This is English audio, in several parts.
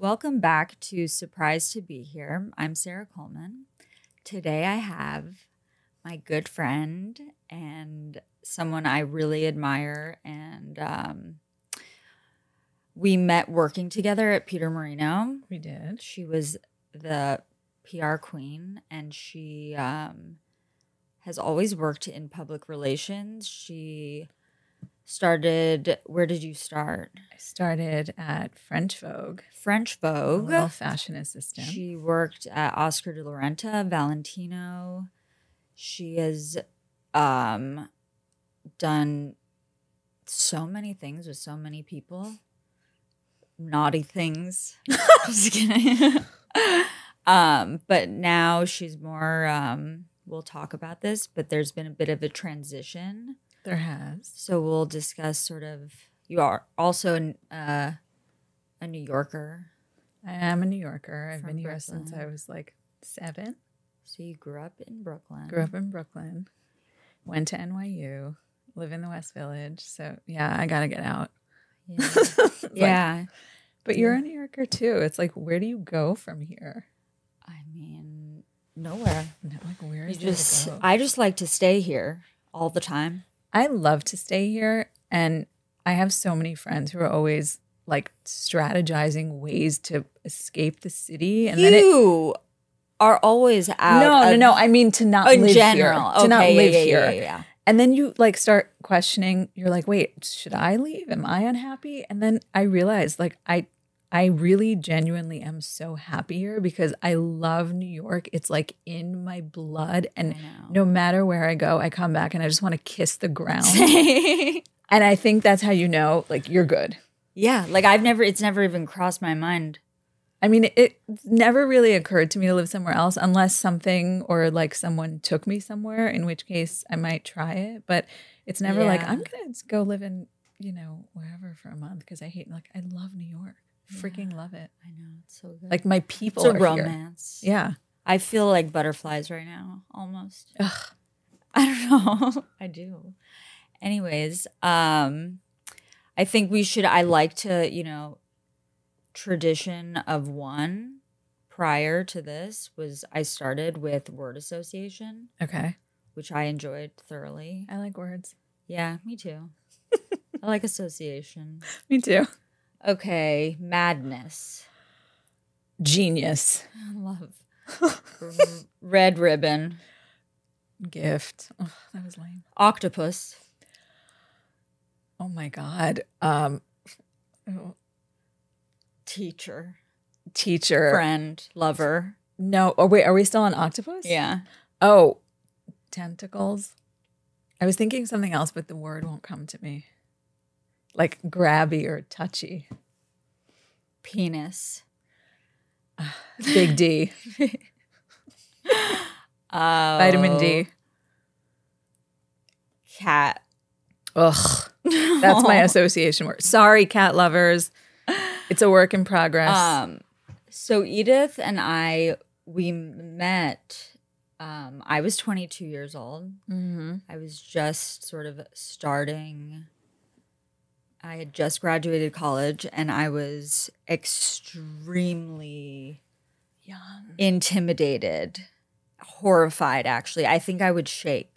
Welcome back to Surprised to Be Here. I'm Sarah Coleman. Today I have my good friend and someone I really admire. And um, we met working together at Peter Marino. We did. She was the PR queen and she um, has always worked in public relations. She started, where did you start? I started at French Vogue, French Vogue. little fashion assistant. She worked at Oscar de la Renta, Valentino. She has um, done so many things with so many people. Naughty things. Just kidding. um, but now she's more. Um, we'll talk about this, but there's been a bit of a transition. There has. So we'll discuss sort of. You are also an, uh, a New Yorker. I am a New Yorker. I've been here since I was like seven. So you grew up in Brooklyn. Grew up in Brooklyn, went to NYU, live in the West Village. So yeah, I gotta get out. Yeah. It's like- but you're a New Yorker too. It's like, where do you go from here? I mean, nowhere. No, like where You is just? I just like to stay here all the time. I love to stay here. And I have so many friends who are always like strategizing ways to escape the city. And then it, you are always out. no, no, of- no. I mean to not in live general. here. To not Okay, yeah, live yeah, here. Yeah, yeah, yeah. And then you like start questioning, you're like, wait, should I leave? Am I unhappy? And then I realized like I I really genuinely am so happy here because I love New York. It's like in my blood. And no matter where I go, I come back and I just want to kiss the ground. and I think that's how you know, like, you're good. Yeah. Like I've never. It's never even crossed my mind. I mean, it never really occurred to me to live somewhere else unless something or like someone took me somewhere, in which case I might try it. But it's never like, I'm going to go live in, you know, wherever for a month because I hate, like, I love New York. Freaking love it. I know it's so good. Like, my people it's a are here. romance. Yeah. I feel like butterflies right now, almost. Ugh. I don't know. I do. Anyways, um, I think we should. I like to, you know, tradition of one prior to this was I started with word association, Okay. which I enjoyed thoroughly. I like words. Yeah, me too. I like association. Me too. Okay, madness. Genius. Love red ribbon. Gift. Ugh, that was lame. Octopus. Oh my God. Um, oh, Teacher. teacher. Friend. Lover. No. Oh, wait. Are we still on octopus? Yeah. Oh, tentacles. I was thinking something else, but the word won't come to me. Like grabby or touchy. Penis. Big D. Uh, Vitamin D. Cat. Ugh. That's my association word. Sorry, cat lovers. It's a work in progress. Um, so Edith and I, we met. Um, I was 22 years old. mm-hmm. I was just sort of starting. I had just graduated college, and I was extremely Young. intimidated, horrified. Actually, I think I would shake.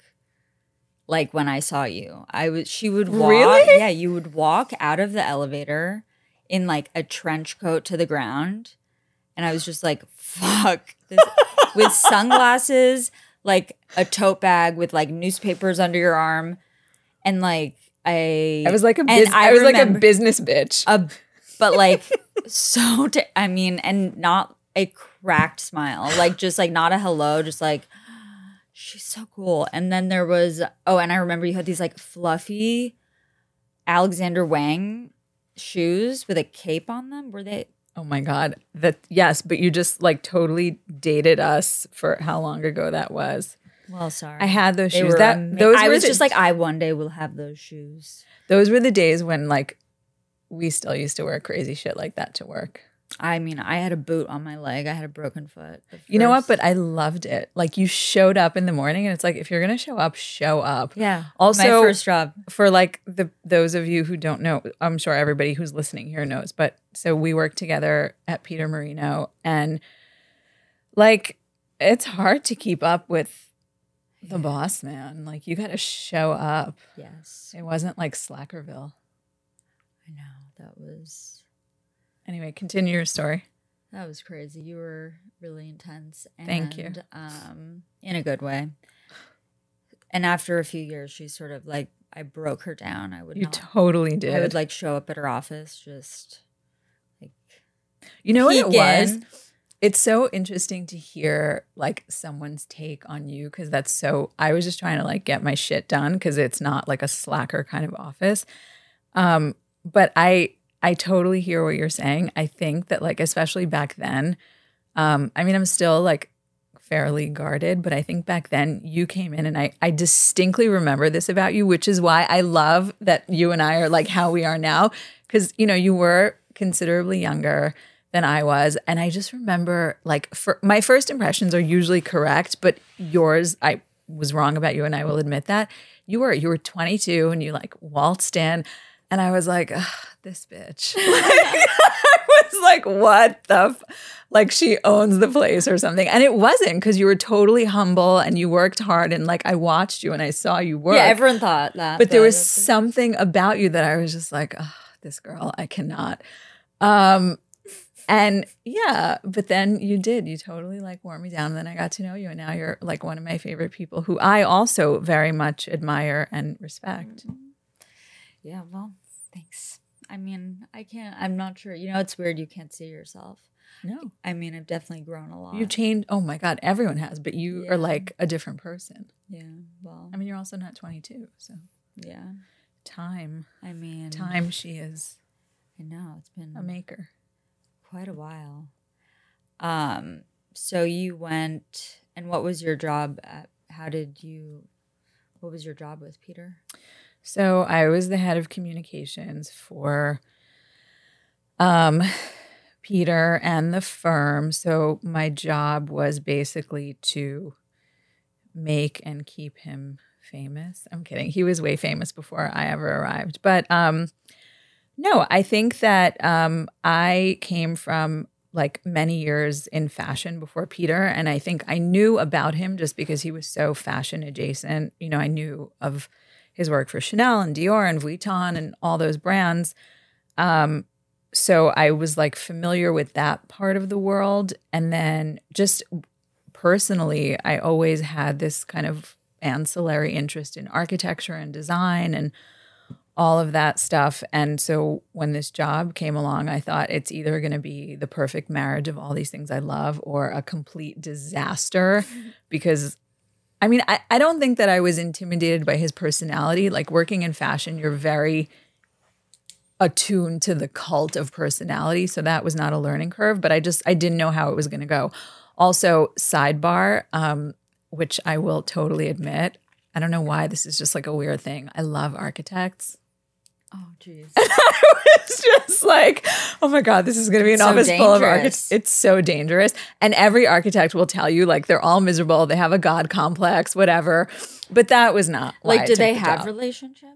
Like when I saw you, I was. She would walk. Really? Yeah, you would walk out of the elevator in like a trench coat to the ground, and I was just like, "Fuck!" This, with sunglasses, like a tote bag with like newspapers under your arm, and like I. I was like a and I I was like a business bitch. a but like so t- i mean and not a cracked smile like just like not a hello just like she's so cool and then there was oh and i remember you had these like fluffy alexander wang shoes with a cape on them were they oh my god. That yes, but you just like totally dated us for how long ago that was. Well sorry I had those they shoes. were That ama- those i were was the- just like i one day will have those shoes those were the days when like we still used to wear crazy shit like that to work. I mean, I had a boot on my leg. I had a broken foot. You know what? But I loved it. Like you showed up in the morning, and it's like if you're gonna show up, show up. yeah. Also- my first job. For like the those of you who don't know, I'm sure everybody who's listening here knows. But so we worked together at Peter Marino, and like it's hard to keep up with the boss man. Like you got to show up. Yes. It wasn't like Slackerville. I know. That was Anyway, continue your story. that was crazy. You were really intense. And, Thank you. Um, in a good way. And after a few years, she sort of like I broke her down. I would You not, totally did. I would like show up at her office just like you know what it peek was? It's so interesting to hear like someone's take on you because that's so. I was just trying to like get my shit done because it's not like a slacker kind of office. Um, but I I totally hear what you're saying. I think that like especially back then, um, I mean I'm still like fairly guarded, but I think back then you came in and I I distinctly remember this about you, which is why I love that you and I are like how we are now because you know you were considerably younger than I was. And I just remember like for my first impressions are usually correct, but yours, I was wrong about you and I will admit that. You were you were 22 and you like waltzed in and I was like, this bitch. like, I was like, what the f-? like she owns the place or something. And it wasn't because you were totally humble and you worked hard and like I watched you and I saw you work. Yeah, everyone thought that. but there was I don't think- something about you that I was just like, this girl, I cannot. Um, and yeah, but then you did. You totally like wore me down. And then I got to know you, and now you're like one of my favorite people who I also very much admire and respect. Mm-hmm. Yeah, well, thanks. I mean, I can't I'm not sure. You know, it's weird you can't see yourself. No, I mean, I've definitely grown a lot. you changed. Oh my God, everyone has, but you Yeah. are like a different person. Yeah, well, I mean, you're also not 22, so yeah. time, I mean, time. She is I know it's been a maker. Quite a while. Um, so you went, and what was your job at? How did you? What was your job with Peter? So I was the head of communications for um Peter and the firm. So my job was basically to make and keep him famous. I'm kidding. He was way famous before I ever arrived. But um no, I think that um I came from like many years in fashion before Peter and I think I knew about him just because he was so fashion adjacent. You know, I knew of his work for Chanel and Dior and Vuitton and all those brands. Um, so I was like familiar with that part of the world. And then just personally, I always had this kind of ancillary interest in architecture and design and all of that stuff. And so when this job came along, I thought it's either going to be the perfect marriage of all these things I love or a complete disaster because I mean, I, I don't think that I was intimidated by his personality. Like working in fashion, you're very attuned to the cult of personality. So that was not a learning curve, but I just I didn't know how it was gonna go. Also, sidebar, um, which I will totally admit, I don't know why this is just like a weird thing. I love architects. Oh, jeez. it's just like, oh my God, this is going to be an So office full of architects. It's so dangerous. And every architect will tell you, like, they're all miserable. They have a God complex, whatever. But that was not like, do they the have job. relationships?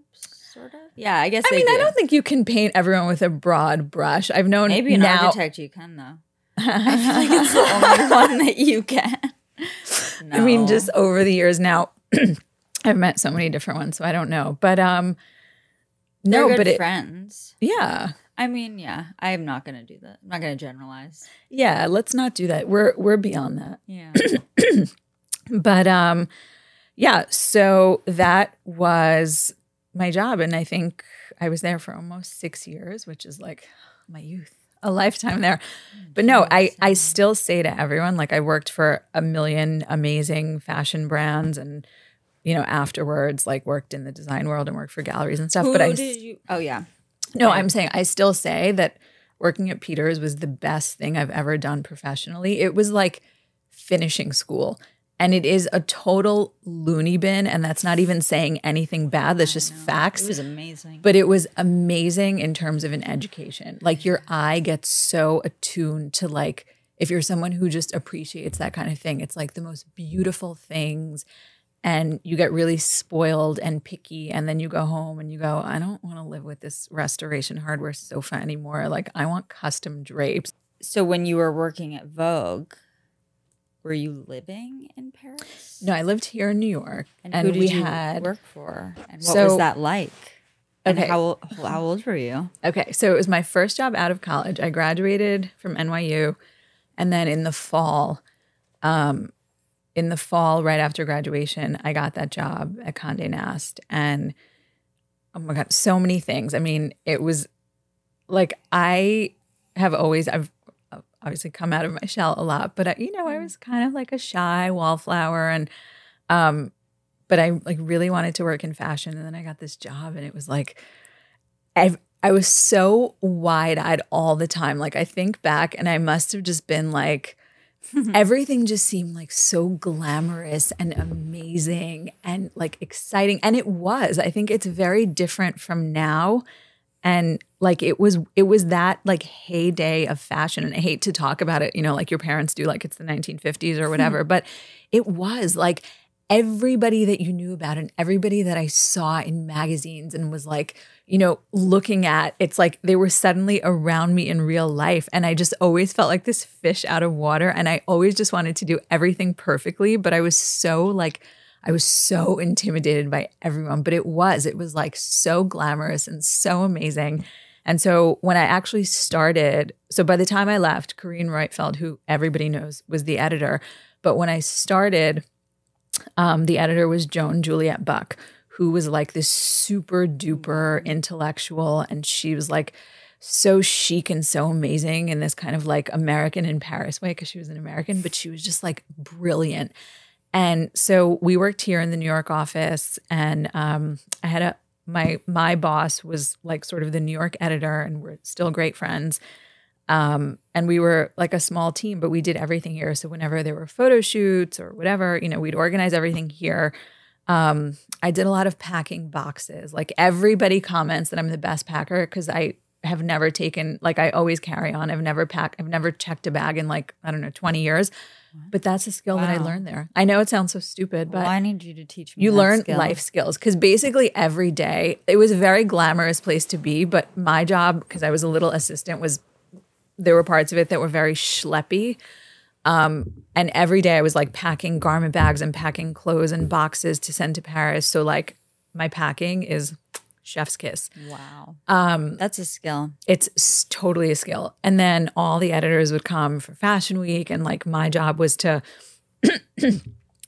Sort of. Yeah, I guess. I mean, I do. don't think you can paint everyone with a broad brush. I've known Maybe an now. architect you can though. I feel like it's the only one that you can. I mean, just over the years now, I've met so many different ones, so I don't know. But um, no, but it, friends. yeah, I mean, yeah, I'm not gonna do that. I'm not gonna generalize. yeah. Let's not do that. We're we're beyond that. Yeah. but um yeah so that was my job and i think i was there for almost six years which is like my youth a lifetime there but no i i still say to everyone like i worked for a million amazing fashion brands and you know afterwards like worked in the design world and worked for galleries and stuff Who but i did you? Oh yeah. no, I'm saying I still say that working at Peters was the best thing I've ever done professionally. It was like finishing school. and it is a total loony bin and that's not even saying anything bad that's just facts It was amazing. but it was amazing in terms of an education like your eye gets so attuned to like if you're someone who just appreciates that kind of thing it's like the most beautiful things and you get really spoiled and picky and then you go home and you go i don't want to live with this restoration hardware sofa anymore like i want custom drapes so when you were working at Vogue, were you living in Paris? no i lived here in new york And, and, who did we you had work for? And what So- was that like? And Okay. how how old were you? Okay, so it was my first job out of college. I graduated from NYU, and then in the fall, um, in the fall right after graduation, I got that job at Condé Nast, and oh my god, so many things. I mean, it was like I have always I've obviously come out of my shell a lot, but I, you know, I was kind of like a shy wallflower, and um, but I like really wanted to work in fashion, and then I got this job, and it was like. I I was so wide eyed all the time. Like I think back and I must have just been like, everything just seemed like so glamorous and amazing and like exciting. And it was. I think it's very different from now. And like it was, it was that like heyday of fashion. And I hate to talk about it, you know, like your parents do, like it's the 1950s or whatever, but it was like everybody that you knew about and everybody that I saw in magazines and was like, you know, looking at, it's like they were suddenly around me in real life. And I just always felt like this fish out of water. And I always just wanted to do everything perfectly. But I was so like, I was so intimidated by everyone. But it was, it was like so glamorous and so amazing. And so when I actually started, so by the time I left, Carine Roitfeld, who everybody knows was the editor, but when I started, um, the editor was Joan Juliet Buck, who was like this super duper intellectual. And she was like so chic and so amazing in this kind of like American in Paris way, because she was an American, but she was just like brilliant. And so we worked here in the New York office, and um, I had a my my boss was like sort of the New York editor, and we're still great friends. Um, and we were like a small team, but we did everything here. So whenever there were photo shoots or whatever, you know, we'd organize everything here. Um, I did a lot of packing boxes. Like everybody comments that I'm the best packer because I have never taken like I always carry on. I've never packed. I've never checked a bag in like I don't know 20 years. But that's a skill that I learned there. I know it sounds so stupid, but well, I need you to teach me. you learn skill. life skills because basically every day it was a very glamorous place to be but my job because i was a little assistant was there were parts of it that were very schleppy um, and every day i was like packing garment bags and packing clothes and boxes to send to paris so like my packing is chef's kiss Wow, um, that's a skill. it's s- totally a skill. And then all the editors would come for Fashion Week, and like my job was to,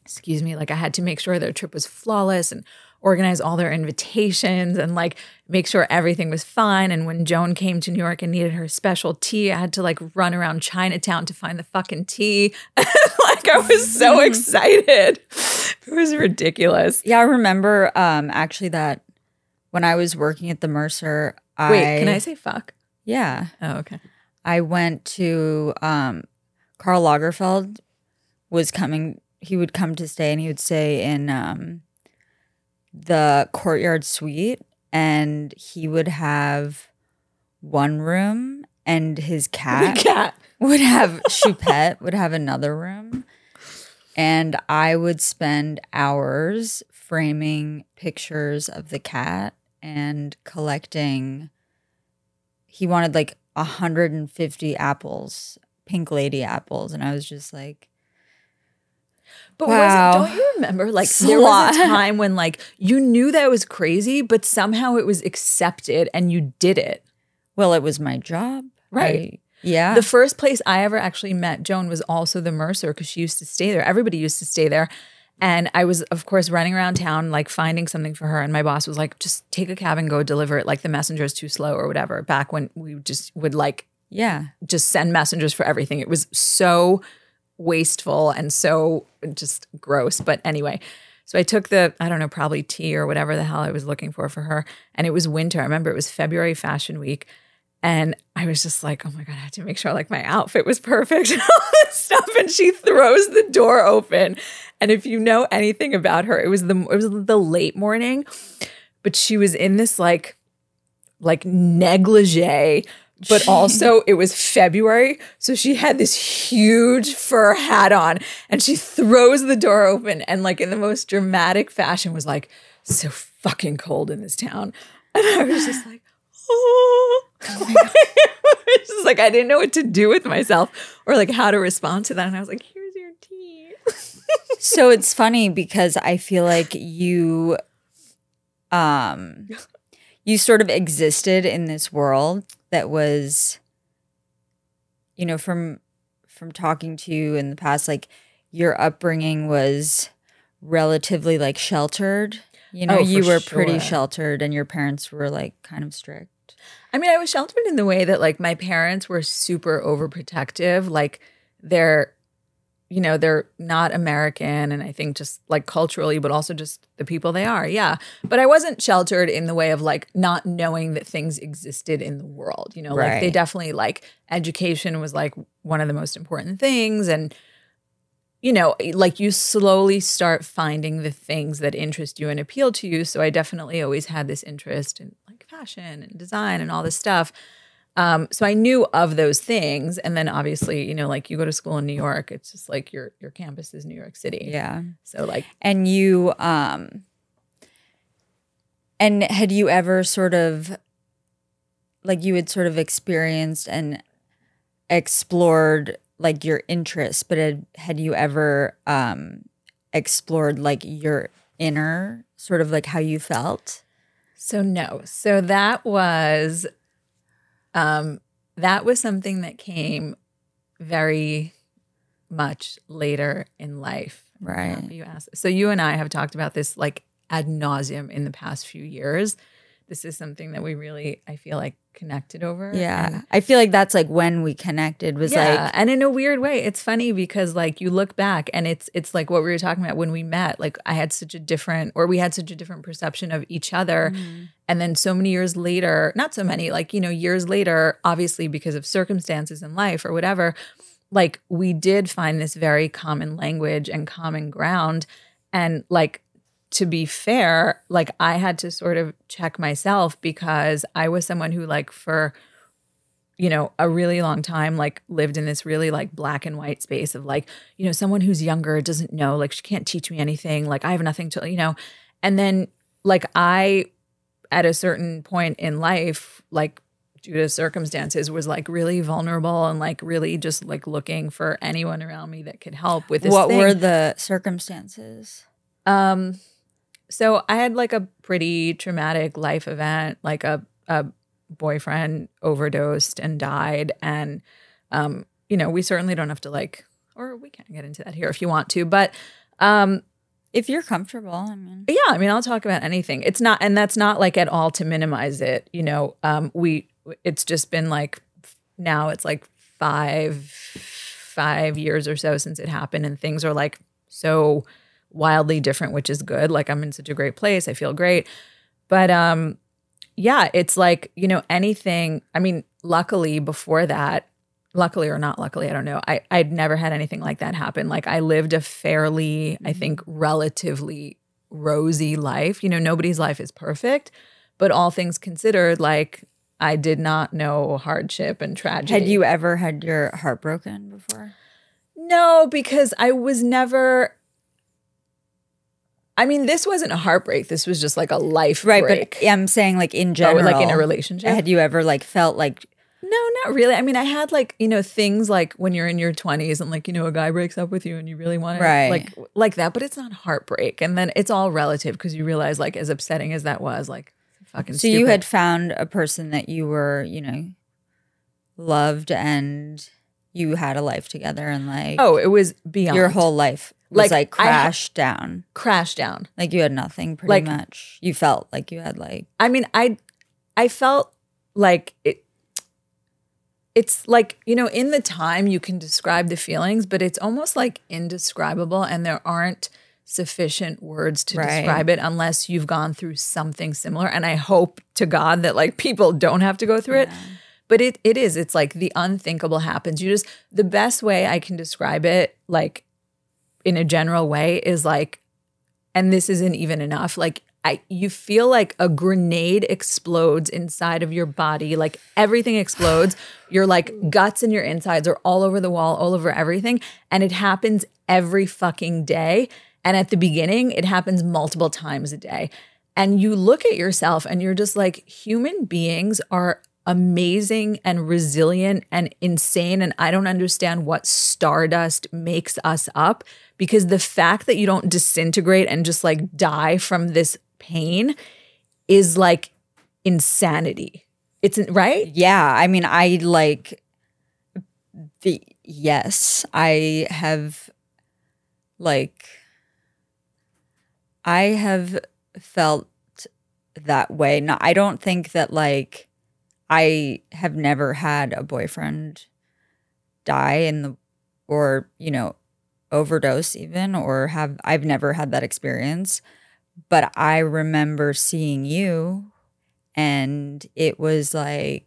excuse me, like I had to make sure their trip was flawless and organize all their invitations and like make sure everything was fine. And when Joan came to New York and needed her special tea, I had to like run around Chinatown to find the fucking tea. like I was so excited. It was ridiculous. Yeah, I remember um actually that when I was working at the Mercer. I, Wait, can I say fuck? Yeah, Oh, okay. I went to um Karl Lagerfeld was coming. He would come to stay, and he would stay in um the courtyard suite, and he would have one room, and his cat Cat. would have Choupette would have another room. And I would spend hours framing pictures of the cat and collecting. He wanted like 150 apples, pink lady apples. And I was just like, But Wow. was it, don't you remember? Like there was a time when like you knew that was crazy, but somehow it was accepted and you did it. well, it was my job. Right. I- yeah. The first place I ever actually met Joan was also the Mercer because she used to stay there. Everybody used to stay there. And I was, of course, running around town, like finding something for her. And my boss was like, just take a cab and go deliver it. Like the messenger is too slow or whatever. Back when we just would like yeah. just send messengers for everything. It was so wasteful and so just gross. But anyway, so I took the, I don't know, probably tea or whatever the hell I was looking for for her. And it was winter. I remember it was February Fashion Week. And I was just like, oh my God, I had to make sure like my outfit was perfect and all this stuff. And she throws the door open. And if you know anything about her, it was the it was the late morning, but she was in this like like negligee, but also it was February. So she had this huge fur hat on and she throws the door open and like in the most dramatic fashion was like, so fucking cold in this town. And I was just like, oh. it's just like I didn't know what to do with myself or like how to respond to that. And I was like, here's your tea. so it's funny because I feel like you um you sort of existed in this world that was you know from from talking to you in the past like your upbringing was relatively like sheltered you know Oh, you were pretty sheltered and your parents were like kind of strict I mean, I was sheltered in the way that like my parents were super overprotective. Like they're, you know, they're not American. And I think just like culturally, but also just the people they are. Yeah. But I wasn't sheltered in the way of like not knowing that things existed in the world. You know, like they definitely like education was like one of the most important things. And, you know, like you slowly start finding the things that interest you and appeal to you. So I definitely always had this interest in like fashion and design and all this stuff. Um, so I knew of those things, and then obviously, you know, like you go to school in New York, it's just like your your campus is New York City. yeah. So like, and you um and had you ever sort of like you had sort of experienced and explored like your interests but had, had you ever um explored like your inner sort of like how you felt? So no, so that was, um, that was something that came very much later in life. Right. You asked. So you and I have talked about this like ad nauseum in the past few years. This is something that we really, I feel like, connected over. yeah And- i feel like that's like when we connected was yeah, like and in a weird way, it's funny because like you look back and it's it's like what we were talking about when we met. Like I had such a different, or we had such a different perception of each other, mm-hmm. and then so many years later, not so many, like you know, years later, obviously because of circumstances in life or whatever, like we did find this very common language and common ground, and like to be fair, like I had to sort of check myself because I was someone who like for you know, a really long time, like lived in this really like black and white space of like, you know, someone who's younger doesn't know, like she can't teach me anything, like I have nothing to, you know, and then like I, at a certain point in life, like due to circumstances, was like really vulnerable and like really just like looking for anyone around me that could help with this. what thing. were the circumstances Um, so I had like a pretty traumatic life event, like a a boyfriend overdosed and died, and um, you know, we certainly don't have to like, or we can get into that here if you want to, but um, if you're comfortable i mean yeah, I mean, I'll talk about anything. It's not, and that's not like at all to minimize it. You know, um, we, it's just been like now it's like five, five years or so since it happened, and things are like so wildly different, which is good. Like I'm in such a great place. I feel great. But um, yeah, it's like, you know, anything. I mean, luckily before that, luckily or not luckily, I don't know. I, I'd never had anything like that happen. Like I lived a fairly, I think, relatively rosy life. You know, nobody's life is perfect, but all things considered, like I did not know hardship and tragedy. had you ever had your heart broken before No, because I was never. I mean, this wasn't a heartbreak. This was just like a life right break. but i'm saying like in Oh, general like in a relationship. had you ever like felt like no, not really. I mean, I had like you know things like when you're in your 20s and like you know a guy breaks up with you and you really want to Right. like like that, but it's not heartbreak. And then it's all relative because you realize like as upsetting as that was, like fucking. so you had found a person that you were you know loved and you had a life together and like oh, it was beyond your whole life Like, like, ha- crashed down crash down. like you had nothing pretty Like- much you felt like you had like I mean, I I felt like it it's like, you know, in the time you can describe the feelings, but it's almost like indescribable and there aren't sufficient words to Right. describe it unless you've gone through something similar and I hope to God that like people don't have to go through it. but it it is. It's like the unthinkable happens. You just the best way I can describe it, like in a general way, is like, and this isn't even enough. Like I you feel like a grenade explodes inside of your body, like everything explodes. Your like guts and your insides are all over the wall, all over everything, and it happens every fucking day. And at the beginning, it happens multiple times a day. And you look at yourself and you're just like, human beings are amazing and resilient and insane. And I don't understand what stardust makes us up because the fact that you don't disintegrate and just like die from this pain is like insanity. It's right? Yeah. I mean, I like the, yes, I have like, I have felt that way. No, I don't think that like I have never had a boyfriend die in the or, you know, overdose even or have I've never had that experience. But I remember seeing you and it was like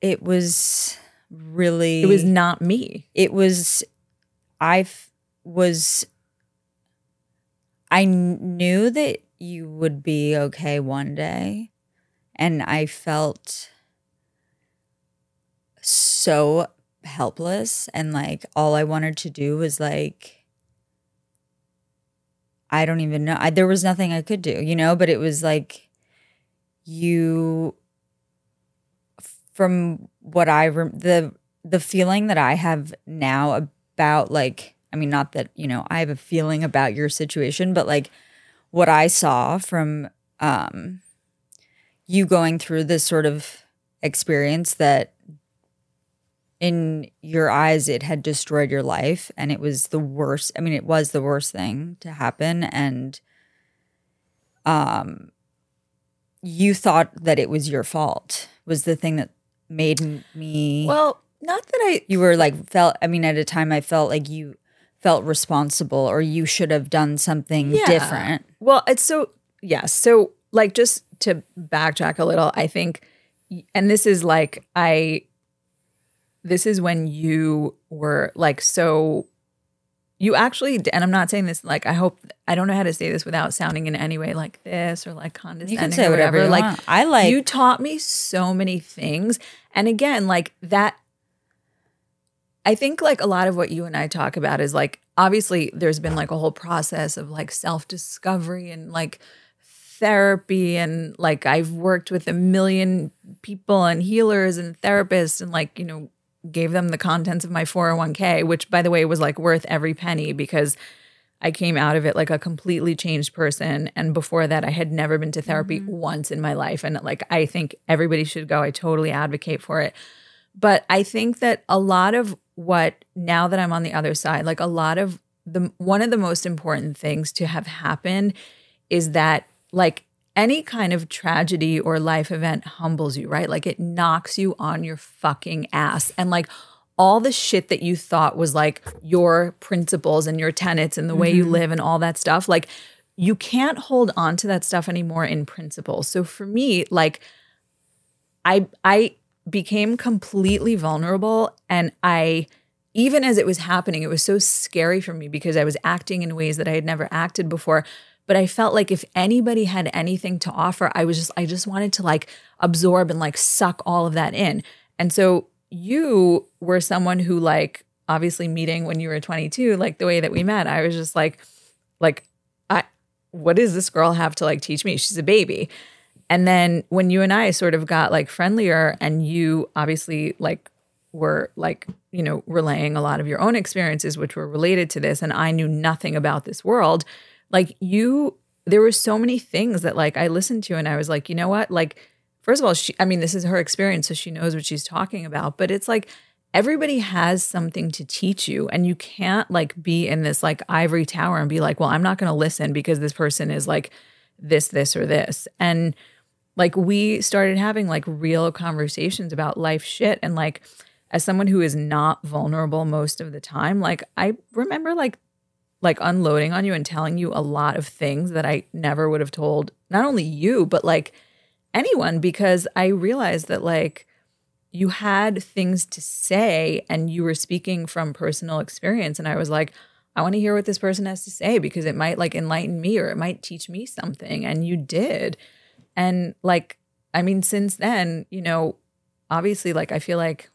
it was really It was not me. it was I f- was I knew that you would be okay one day. And I felt so helpless. And like all I wanted to do was like I don't even know. I, there was nothing I could do you know? But it was like you from what I rem- the the feeling that I have now about like I mean not that you know I have a feeling about your situation but like what I saw from um you going through this sort of experience that in your eyes it had destroyed your life and it was the worst I mean it was the worst thing to happen. And um you thought that it was your fault was the thing that made me Well, not that I you were like felt i mean at a time i felt like you felt responsible or you should have done something Yeah. different Well, it's so yes. So like just to backtrack a little, I think and this is like I this is when you were like so you actually and I'm not saying this like I hope I don't know how to say this without sounding in any way like this or like condescending you can say or whatever, whatever. like want. i like you taught me so many things. And again, like that, I think like a lot of what you and I talk about is like, obviously, there's been like a whole process of like self discovery and like therapy. And like, I've worked with a million people and healers and therapists and like, you know, gave them the contents of my 401k, which by the way was like worth every penny because I came out of it like a completely changed person. And before that, I had never been to therapy mm-hmm. once in my life. And like, I think everybody should go. I totally advocate for it. But I think that a lot of what, now that I'm on the other side, like a lot of the, one of the most important things to have happened is that like any kind of tragedy or life event humbles you, right? Like it knocks you on your fucking ass. And like all the shit that you thought was like your principles and your tenets and the way you mm-hmm. live and all that stuff, like you can't hold on to that stuff anymore in principle. So for me, like I I became completely vulnerable and I even as it was happening, it was so scary for me because I was acting in ways that I had never acted before. But I felt like if anybody had anything to offer, I was just, I just wanted to like absorb and like suck all of that in. And so you were someone who, like, obviously meeting when you were 22, like the way that we met, I was just like, like, I, what does this girl have to like teach me? She's a baby. And then when you and I sort of got like friendlier and you obviously like were like, you know, relaying a lot of your own experiences, which were related to this, and I knew nothing about this world, like you, there were so many things that like I listened to and I was like, you know what? Like, first of all, she, I mean, this is her experience, so she knows what she's talking about, but it's like, everybody has something to teach you and you can't like be in this like ivory tower and be like well i'm not going to listen because this person is like this this or this and like we started having like real conversations about life shit and like as someone who is not vulnerable most of the time like i remember like like unloading on you and telling you a lot of things that i never would have told not only you but like anyone because I realized that like you had things to say and you were speaking from personal experience and I was like I want to hear what this person has to say because it might like enlighten me or it might teach me something. And you did. And like, I mean, since then, you know, obviously, like, I feel like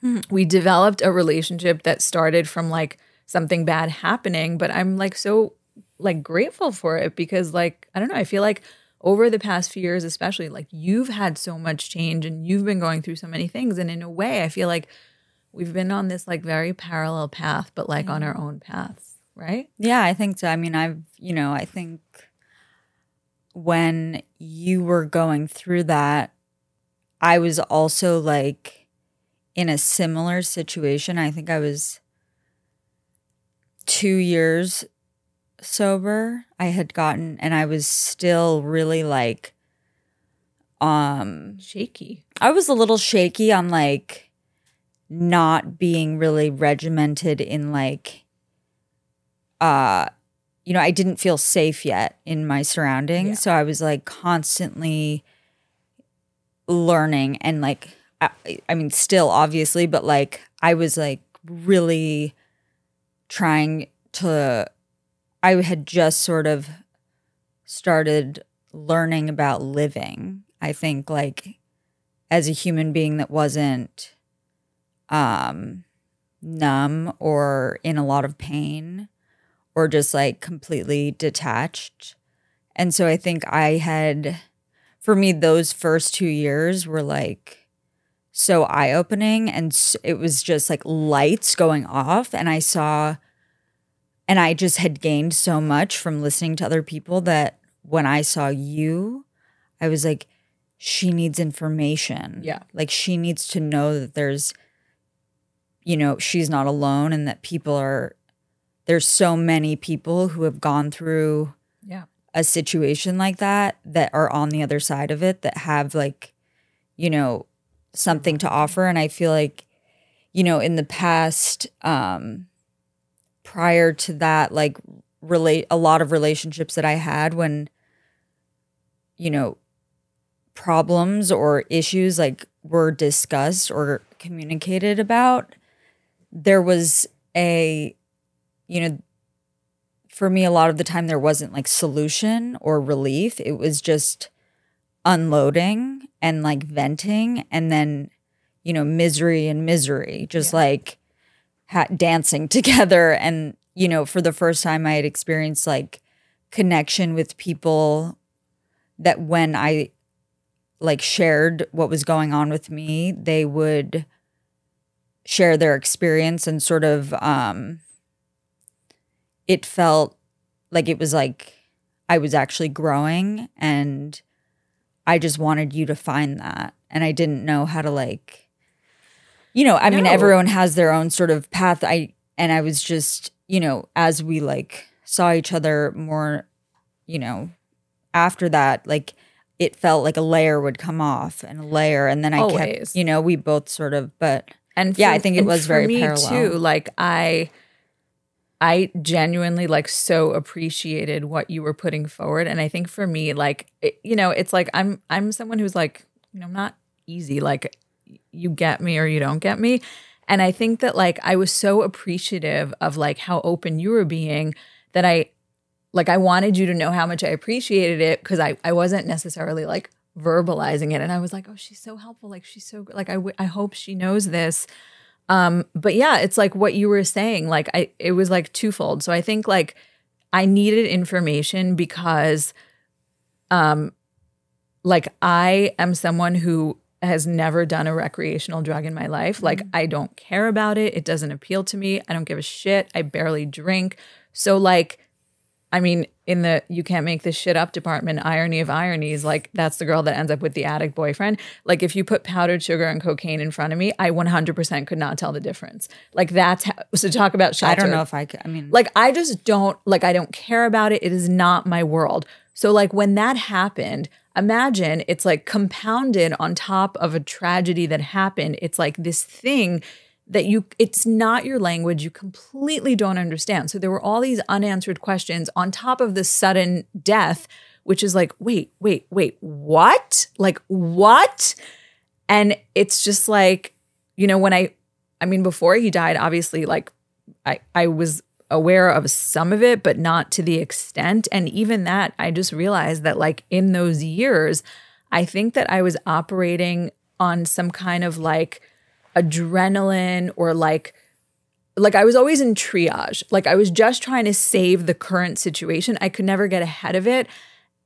hmm. we developed a relationship that started from like something bad happening, but I'm like so like grateful for it because like, I don't know, I feel like over the past few years, especially, like you've had so much change and you've been going through so many things. And in a way, I feel like we've been on this like very parallel path, but like on our own paths, right? Yeah, I think so. I mean, I've, you know, I think when you were going through that, I was also like in a similar situation. I think I was two years sober. I had gotten, and I was still really like, um, Shaky. I was a little shaky on like not being really regimented in like uh you know, I didn't feel safe yet in my surroundings. Yeah. So I was like constantly learning and like I, I mean still obviously, but like I was like really trying to I had just sort of started learning about living. I think like as a human being that wasn't um numb or in a lot of pain or just like completely detached. And so I think I had for me those first 2 years were like so eye-opening and it was just like lights going off and I saw and I just had gained so much from listening to other people that when I saw you I was like she needs information. Yeah. Like she needs to know that there's you know, she's not alone and that people are there's so many people who have gone through Yeah. a situation like that that are on the other side of it that have like you know something to offer and I feel like you know in the past um prior to that like relate a lot of relationships that I had when you know problems or issues like were discussed or communicated about there was a you know for me a lot of the time there wasn't like solution or relief it was just unloading and like venting and then you know misery and misery just Yeah. like ha- dancing together and you know for the first time i had experienced like connection with people that when i like shared what was going on with me they would share their experience and sort of um it felt like it was like I was actually growing and I just wanted you to find that and I didn't know how to like you know I mean everyone has their own sort of path I and I was just you know as we like saw each other more you know after that like it felt like a layer would come off and a layer and then I Always. kept you know we both sort of but And Yeah, I think it was for very me parallel. too. Like I, I genuinely like so appreciated what you were putting forward, and I think for me, like it, you know, it's like I'm I'm someone who's like you know I'm not easy. Like you get me or you don't get me, and I think that like I was so appreciative of like how open you were being that I like I wanted you to know how much I appreciated it because I I wasn't necessarily like verbalizing it. And I was like oh she's so helpful. Like she's so like I w- I hope she knows this um but yeah it's like what you were saying like I it was like twofold. So I think like I needed information because um like I am someone who has never done a recreational drug in my life. Like I don't care about it. It doesn't appeal to me. I don't give a shit. I barely drink. So like I mean, in the you can't make this shit up department, irony of ironies, like that's the girl that ends up with the addict boyfriend. Like if you put powdered sugar and cocaine in front of me, I 100% could not tell the difference. Like that's how, so talk about shelter. I don't know if I could I mean Like I just don't like I don't care about it. It is not my world. So like when that happened, imagine it's like compounded on top of a tragedy that happened. It's like this thing that you it's not your language you completely don't understand. So there were all these unanswered questions on top of the sudden death which is like, wait, wait, wait, what? Like, what? And it's just like, you know, when I, I mean, before he died, obviously, like, I, I was aware of some of it, but not to the extent. And even that, I just realized that, like, in those years, I think that I was operating on some kind of like adrenaline or like, like I was always in triage. Like I was just trying to save the current situation. I could never get ahead of it.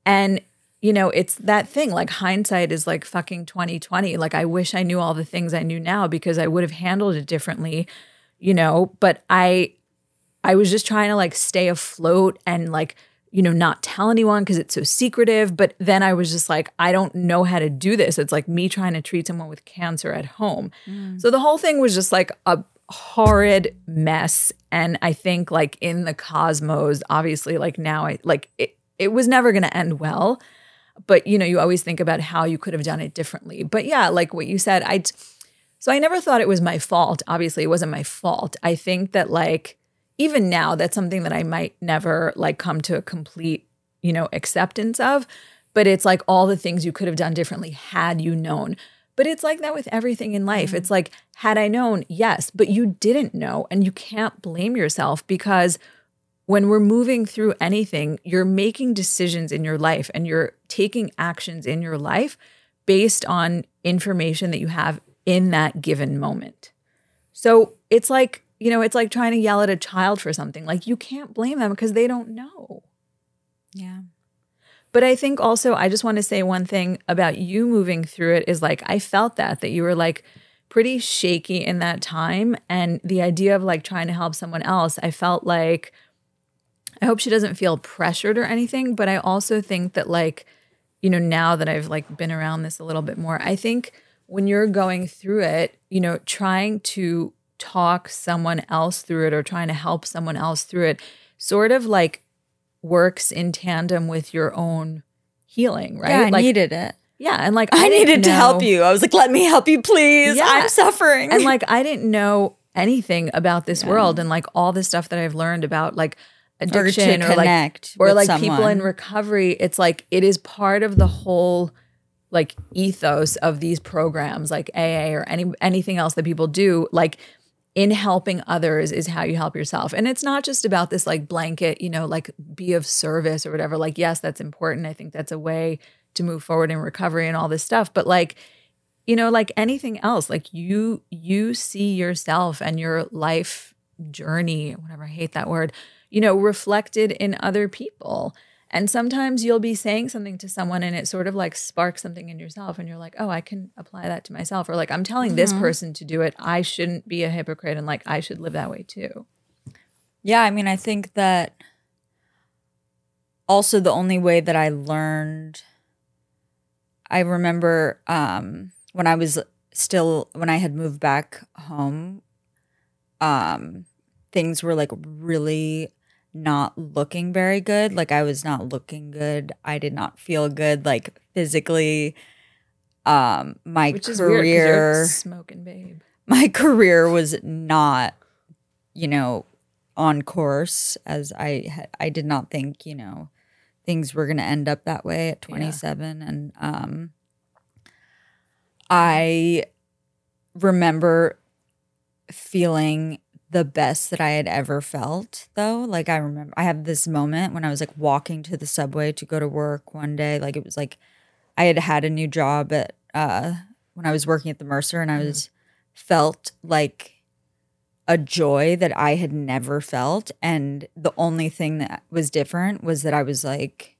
And you know, it's that thing like hindsight is like fucking 2020. Like I wish I knew all the things I knew now because I would have handled it differently, you know, but I I was just trying to like stay afloat and like you know, not tell anyone because it's so secretive. But then I was just like, I don't know how to do this. It's like me trying to treat someone with cancer at home. Mm. So the whole thing was just like a horrid mess. And I think like in the cosmos, obviously, like now I like it, it was never going to end well. But you know, you always think about how you could have done it differently. But yeah, like what you said, I so I never thought it was my fault. Obviously, it wasn't my fault. I think that like even now that's something that I might never like come to a complete, you know, acceptance of, but it's like all the things you could have done differently had you known. But it's like that with everything in life. Mm-hmm. It's like had I known, yes, but you didn't know and you can't blame yourself because when we're moving through anything, you're making decisions in your life and you're taking actions in your life based on information that you have in that given moment. So it's like you know, it's like trying to yell at a child for something. Like you can't blame them because they don't know. Yeah. But I think also, I just want to say one thing about you moving through it is like, I felt that, that you were like pretty shaky in that time. And the idea of like trying to help someone else, I felt like, I hope she doesn't feel pressured or anything. But I also think that, like, you know, now that I've like been around this a little bit more, I think when you're going through it, you know, trying to talk someone else through it or trying to help someone else through it sort of like works in tandem with your own healing, right? Yeah, I like, needed it. Yeah, and like I, I needed know, to help you. I was like, "Let me help you, please. Yeah. I'm suffering." And like I didn't know anything about this yeah. world and like all the stuff that I've learned about like addiction or, or like or like someone. people in recovery. It's like it is part of the whole like ethos of these programs like AA or any anything else that people do. Like in helping others is how you help yourself. And it's not just about this like blanket, you know, like be of service or whatever. Like, yes, that's important. I think that's a way to move forward in recovery and all this stuff. But like, you know, like anything else, like you you see yourself and your life journey, whatever I hate that word, you know, reflected in other people. And sometimes you'll be saying something to someone and it sort of like sparks something in yourself and you're like, "Oh, I can apply that to myself." Or like, "I'm telling mm-hmm. this person to do it. I shouldn't be a hypocrite and like I should live that way too." Yeah, I mean, I think that also the only way that I learned I remember um when I was still when I had moved back home um things were like really not looking very good. Like I was not looking good. I did not feel good like physically. Um my Which career smoking babe. My career was not you know on course as I I did not think, you know, things were going to end up that way at 27 yeah. and um I remember feeling the best that I had ever felt though. Like I remember I have this moment when I was like walking to the subway to go to work one day. Like it was like I had had a new job at uh when I was working at the Mercer and I mm-hmm. was felt like a joy that I had never felt and the only thing that was different was that I was like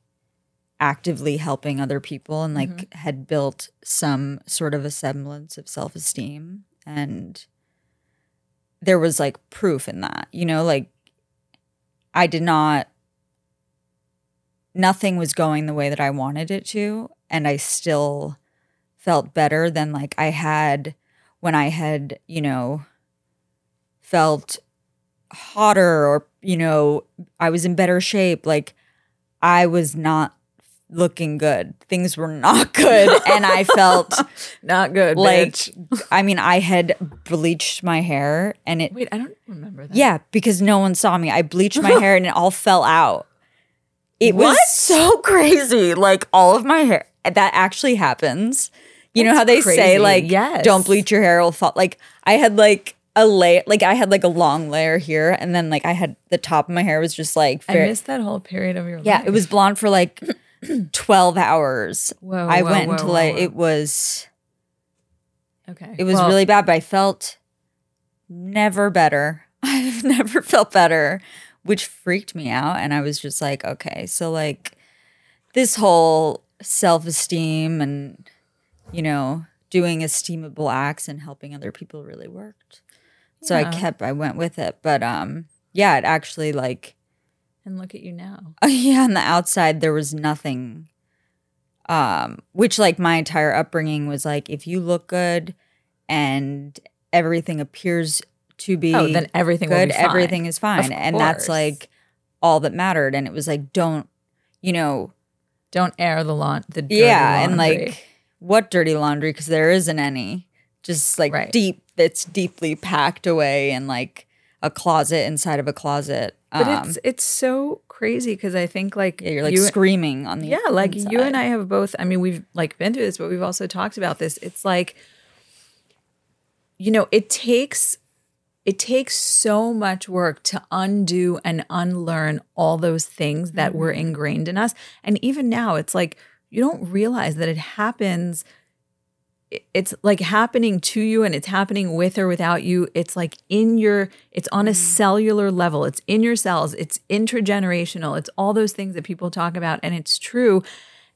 actively helping other people and like mm-hmm. had built some sort of a semblance of self-esteem and there was like proof in that, you know, like I did not, nothing was going the way that I wanted it to. And I still felt better than like I had when I had, you know, felt hotter or, you know, I was in better shape. Like I was not looking good. Things were not good. and I felt not good. Like, bitch. I mean, I had bleached my hair and it. Wait, I don't remember that. Yeah, because no one saw me. I bleached my hair and it all fell out. It What? was so crazy. Like all of my hair that actually happens. You know how they say like Yes. don't bleach your hair, it'll fall. Like I had like a layer, like I had like a long layer here, and then like I had the top of my hair was just like I missed that whole period of your life. yeah, it was blonde for like twelve hours. Whoa, I whoa, went whoa, like whoa. it was okay. it was Well, really bad, but I felt never better. I've never felt better, which freaked me out. And I was just like, okay, so like this whole self esteem and, you know, doing esteemable acts and helping other people really worked. So I kept, I went with it. But um, yeah, it actually like, and look at you now. yeah, on the outside, there was nothing. Um, which like my entire upbringing was like, if you look good and everything appears to be Oh, then everything will good, be fine. everything is fine. Of And that's like all that mattered. And it was like, don't, you know, Don't air the lawn. The dirty yeah, and like what dirty laundry? Because there isn't any. Just like Right. deep, that's deeply packed away in like a closet inside of a closet. But Um, it's it's so crazy because I think like yeah, you're like you, screaming on the yeah, like you and. I have both. I mean, we've like been through this, but we've also talked about this. It's like, you know, it takes it takes so much work to undo and unlearn all those things that were ingrained in us. And even now, it's like you don't realize that it happens. It- It's like happening to you and it's happening with or without you. It's like in your, it's on a mm. cellular level, it's in your cells, it's intergenerational, it's all those things that people talk about. And it's true.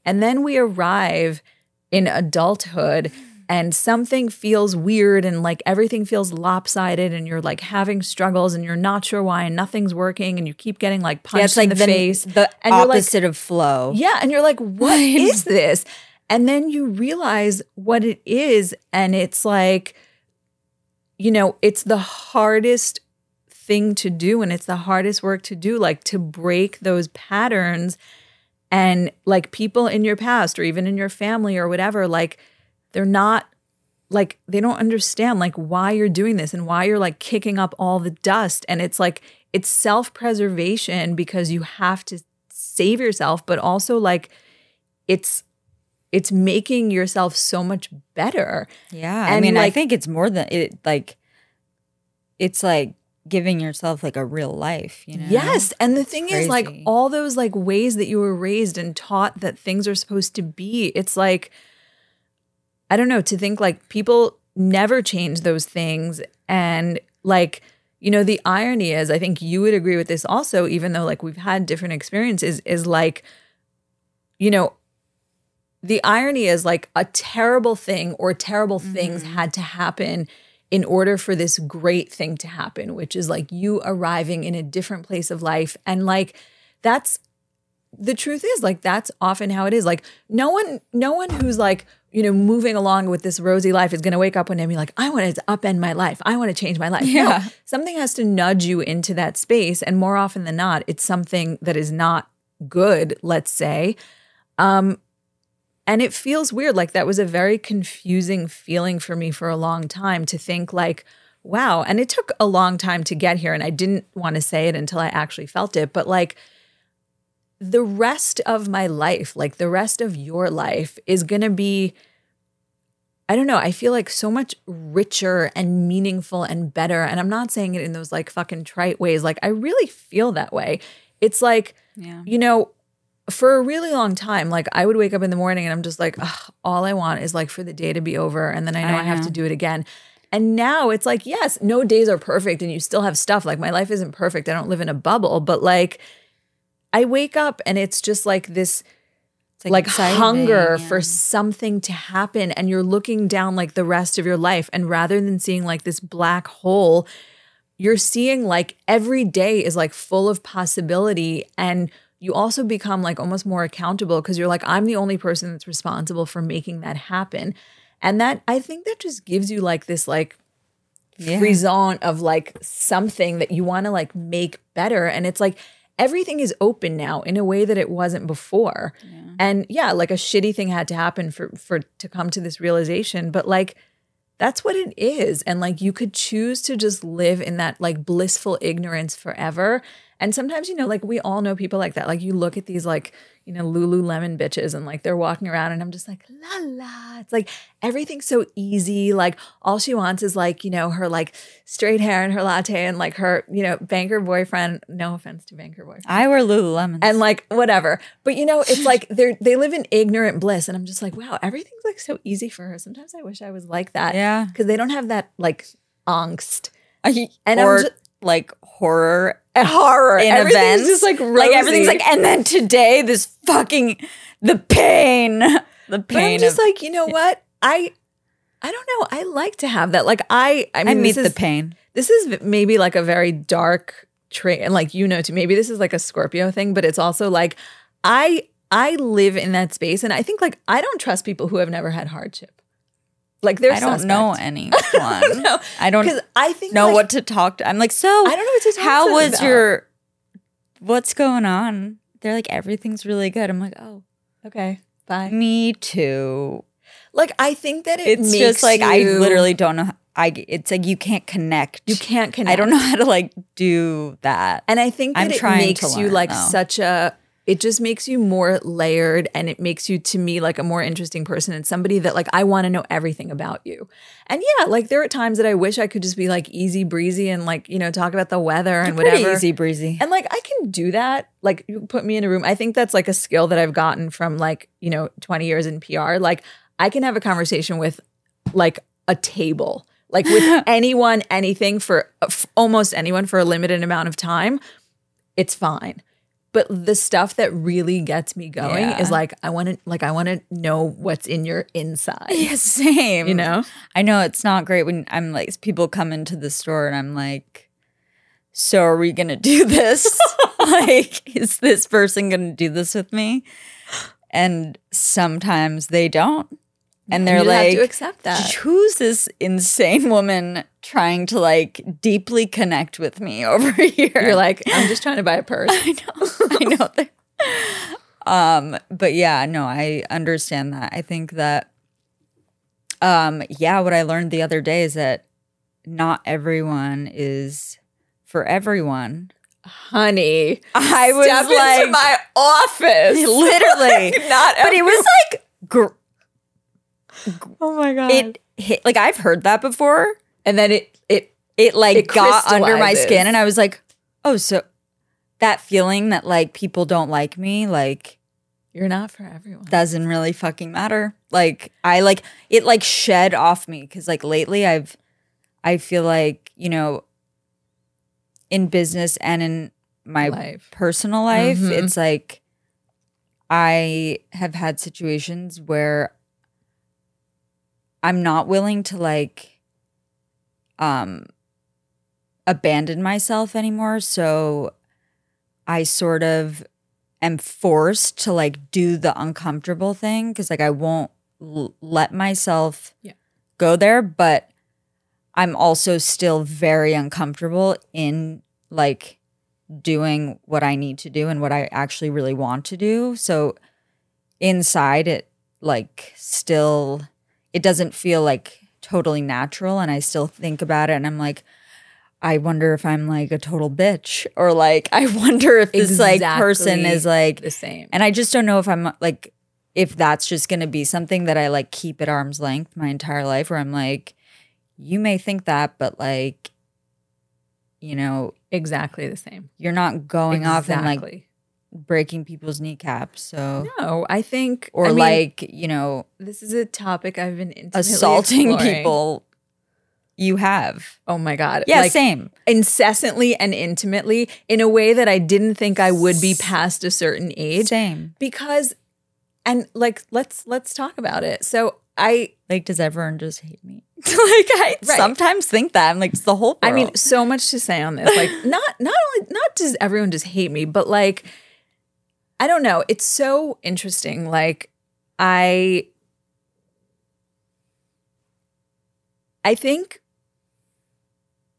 And then we arrive in adulthood mm. and something feels weird and like everything feels lopsided and you're like having struggles and you're not sure why and nothing's working and you keep getting like punched yeah, like in the, the, face. the and you're like, opposite of flow. yeah, and you're like, what is this? And then you realize what it is, and it's like, you know, it's the hardest thing to do, and it's the hardest work to do, like to break those patterns. And like people in your past, or even in your family, or whatever, like they're not like they don't understand like why you're doing this and why you're like kicking up all the dust and it's like it's self-preservation because you have to save yourself but also like it's it's making yourself so much better Yeah. I And, mean, I think it's more than it like it's like giving yourself like a real life, you know? Yes. And the thing is, like, all those like ways that you were raised and taught that things are supposed to be, it's like, I don't know, to think like people never change those things. And like, you know, the irony is, I think you would agree with this also, even though like we've had different experiences, is like, you know, the irony is like a terrible thing or terrible things had to happen in order for this great thing to happen, which is like you arriving in a different place of life. And like that's the truth is like that's often how it is. Like no one, no one who's like, you know, moving along with this rosy life is gonna wake up one day and be like, I want to upend my life. I want to change my life. No, Yeah. something has to nudge you into that space. And more often than not, it's something that is not good, let's say. Um, and it feels weird. Like that was a very confusing feeling for me for a long time to think like, wow. And it took a long time to get here. And I didn't want to say it until I actually felt it. But like the rest of my life, like the rest of your life is going to be, I don't know, I feel like so much richer and meaningful and better. And I'm not saying it in those like fucking trite ways. Like I really feel that way. It's like, Yeah. you know, for a really long time, like I would wake up in the morning and I'm just like, all I want is like for the day to be over. And then I know I, I have know. to do it again. And now it's like, yes, no days are perfect and you still have stuff. Like my life isn't perfect. I don't live in a bubble, but like I wake up and it's just like this like exciting, hunger yeah. for something to happen and you're looking down like the rest of your life and rather than seeing like this black hole you're seeing like every day is like full of possibility and you also become like almost more accountable because you're like I'm the only person that's responsible for making that happen. And that I think that just gives you like this like Yeah. frisson of like something that you want to like make better. And it's like everything is open now in a way that it wasn't before. And yeah like a shitty thing had to happen for for to come to this realization. But like that's what it is. And like you could choose to just live in that like blissful ignorance forever And sometimes, you know, like we all know people like that. Like you look at these like, you know, Lululemon bitches and like they're walking around and I'm just like, la la. It's like everything's so easy. Like all she wants is like, you know, her like straight hair and her latte and like her, you know, banker boyfriend. No offense to banker boyfriend. I wear Lululemon. And like whatever. But you know, it's like they're they live in ignorant bliss. And I'm just like, wow, everything's like so easy for her. Sometimes I wish I was like that. yeah. Because they don't have that like angst. And And I'm or ju- like horror horror in events. just like like everything's like, and then today this fucking the pain, the But I'm just of like, you know what? I I don't know. I like to have that. Like I I I meet this the is, pain. this is maybe like a very dark trait and like you know too maybe this is like a Scorpio thing, but it's also like I I live in that space and I think like I don't trust people who have never had hardship. Like they're I don't know anyone. know. I don't Because I think know like, what to talk to. I'm like, so I don't know what to talk how to was about. your what's going on? They're like, everything's really good. I'm like, oh, Okay. Bye. me too. Like I think that it It's just like I literally don't know. I it's like you can't connect. you can't connect. I don't know how to like do that. And I think that I'm it trying to makes you learn, like though. such a it just makes you more layered and it makes you to me like a more interesting person and somebody that like I want to know everything about you. And yeah, like there are times that I wish I could just be like easy breezy and like, you know, talk about the weather and Pretty whatever. easy breezy. And like I can do that. Like you put me in a room. I think that's like a skill that I've gotten from like, you know, 20 years in PR. Like I can have a conversation with like a table. Like with anyone, anything for f- almost anyone for a limited amount of time, it's fine. But the stuff that really gets me going Yeah. is like I want to like I want to know what's in your inside. Yeah, same. You know? I know it's not great when I'm like people come into the store and I'm like, so are we gonna do this? like, is this person gonna do this with me? And sometimes they don't. And they're you like, have to accept that. who's this insane woman trying to like deeply connect with me over here? You're like, I'm just trying to buy a purse. I know. I know. um, but yeah, no, I understand that. I think that um, yeah, what I learned the other day is that not everyone is for everyone. Honey, I was like my office. literally not but it was like gr- Oh my god! it hit like I've heard that before. and then it it It like It got under my skin and I was like, "Oh, so that feeling that like people don't like me, like you're not for everyone. doesn't really fucking matter. Like I like it like shed off me cuz like lately I've I feel like, you know, in business and in my life. personal life, Mhm. it's like I have had situations where I'm not willing to like um abandon myself anymore, so I sort of am forced to like do the uncomfortable thing cuz like I won't l- let myself Yeah. go there, but I'm also still very uncomfortable in like doing what I need to do and what I actually really want to do. So inside it like still it doesn't feel like totally natural and I still think about it and I'm like I wonder if I'm like a total bitch or like I wonder if this like person is like the same. and I just don't know if I'm like if that's just going to be something that I like keep at arm's length my entire life where I'm like you may think that but like you know exactly the same. you're not going off and like Exactly. Breaking people's kneecaps so no, I think or I mean, like you know this is a topic I've been assaulting exploring. people you have Oh my god! yeah like, same incessantly and intimately in a way that I didn't think I would be past a certain age same because, and like let's let's talk about it. So I like does everyone just hate me like I Right. sometimes think that I'm like it's the whole I mean, so much to say on this. Like, not not only not does everyone just hate me, but like, I don't know. It's so interesting. Like, I, I think,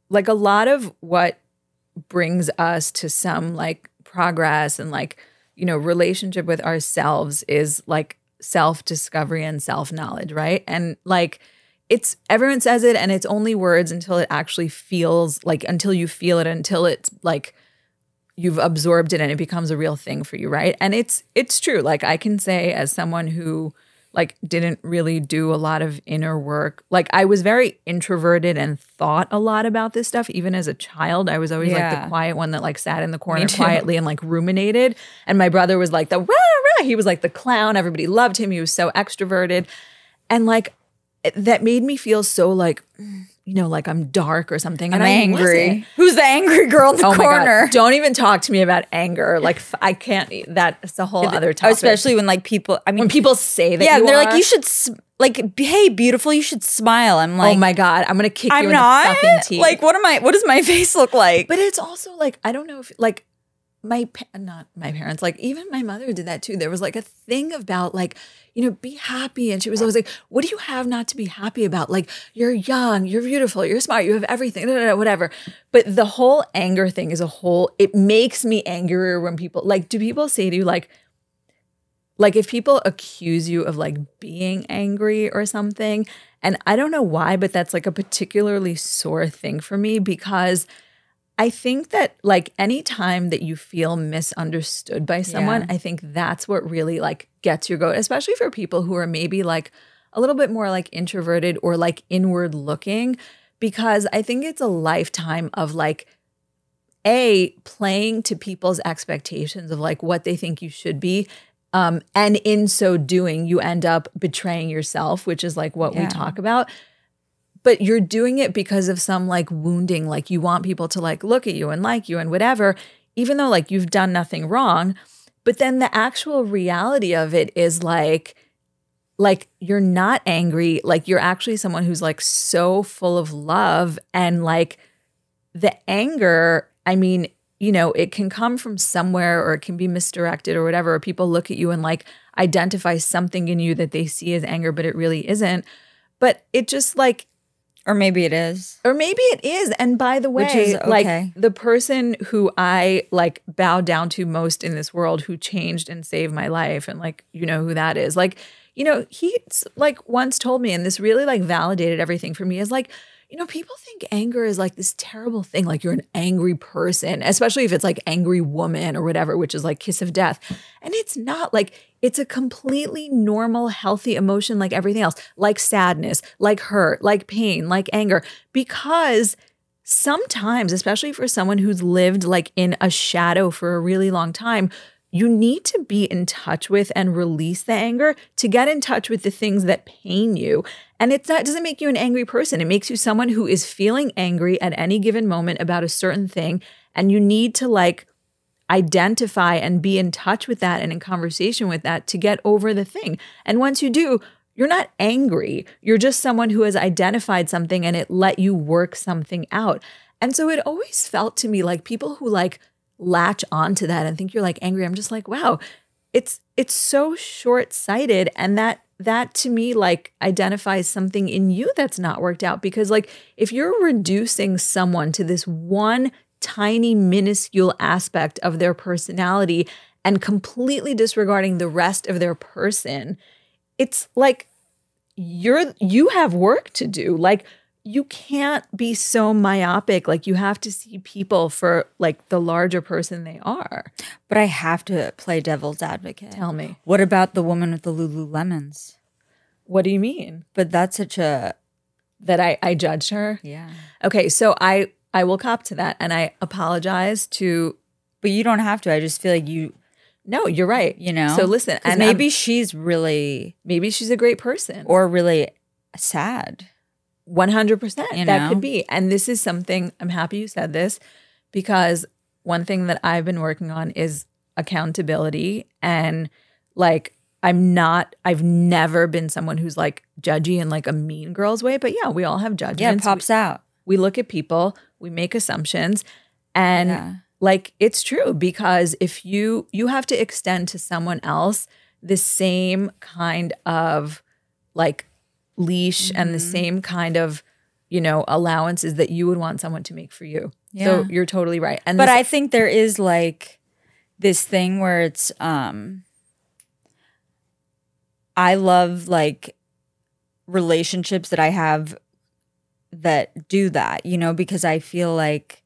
like a lot of what brings us to some like progress and like you know relationship with ourselves is like self discovery and self knowledge, right? And like it's everyone says it and it's only words until it actually feels like until you feel it until it's like you've absorbed it and it becomes a real thing for you, right? And it's it's true. Like I can say as someone who like didn't really do a lot of inner work. Like I was very introverted and thought a lot about this stuff even as a child. I was always like the quiet one that like sat in the corner quietly and like ruminated. And my brother was like the rah rah. He was like the clown. Everybody loved him. He was so extroverted. And like that made me feel so like you know, like I'm dark or something. I'm angry. Who's the angry girl in the Oh my corner? god! Don't even talk to me about anger. Like I can't. That's a whole other topic. Especially when like people, I mean, when people say that. yeah, you they're like, you should, like, hey, beautiful, you should smile. I'm oh like, oh my god! I'm gonna kick you I'm in not. the fucking teeth. Like, what am I? What does my face look like? but it's also like I don't know if like my not my parents like even my mother did that too. There was like a thing about like you know be happy, and she was always like, "What do you have not to be happy about? Like you're young, you're beautiful, you're smart, you have everything, da, da, da, whatever." But the whole anger thing is a whole. It makes me angrier when people like. Do people say to you like? like if people accuse you of like being angry or something and i don't know why but that's like a particularly sore thing for me because i think that like any time that you feel misunderstood by someone Yeah. i think that's what really like gets your goat especially for people who are maybe like a little bit more like introverted or like inward looking because i think it's a lifetime of like a playing to people's expectations of like what they think you should be um, and in so doing you end up betraying yourself which is like what we talk about but you're doing it because of some like wounding like you want people to like look at you and like you and whatever even though like you've done nothing wrong. But then the actual reality of it is like like you're not angry. Like you're actually someone who's like so full of love and like the anger i mean you know it can come from somewhere or it can be misdirected or whatever or people look at you and like identify something in you that they see as anger but it really isn't. But it just like or maybe it is. or maybe it is. And by the way Which is like the person who i like bow down to most in this world who changed and saved my life and like you know who that is. Like you know he's like once told me and this really like validated everything for me is like you know people think anger is like this terrible thing like you're an angry person especially if it's like angry woman or whatever which is like kiss of death. And it's not like it's a completely normal healthy emotion like everything else like sadness like hurt like pain like anger because sometimes especially for someone who's lived like in a shadow for a really long time you need to be in touch with and release the anger to get in touch with the things that pain you. And it's not it doesn't make you an angry person. It makes you someone who is feeling angry at any given moment about a certain thing and you need to like identify and be in touch with that and in conversation with that to get over the thing. And once you do, you're not angry. You're just someone who has identified something and it let you work something out. And so it always felt to me like people who like latch onto that and think you're like angry. I'm just like, wow, it's it's so short-sighted and that that to me like identifies something in you that's not worked out because like if you're reducing someone to this one tiny minuscule aspect of their personality and completely disregarding the rest of their person it's like you're you have work to do like you can't be so myopic like you have to see people for like the larger person they are But I have to play devil's advocate. tell me What about the woman with the Lululemons? what do you mean But that's such a that i i judged her yeah. okay so i i will cop to that and i apologize to But you don't have to. I just feel like you, no you're right you know. so listen, and maybe maybe she's really maybe she's a great person or really sad. 100% You that could be and this is something i'm happy you said this because one thing that i've been working on is accountability and like i'm not i've never been someone who's like judgy in like a mean girl's way but yeah we all have judgments Yeah, it pops out. we look at people we make assumptions and Yeah. like it's true because if you you have to extend to someone else the same kind of like leash and the Mhm. same kind of you know allowances that you would want someone to make for you Yeah. so you're totally right and but this- I think there is like this thing where it's um I love like relationships that I have that do that, you know, because I feel like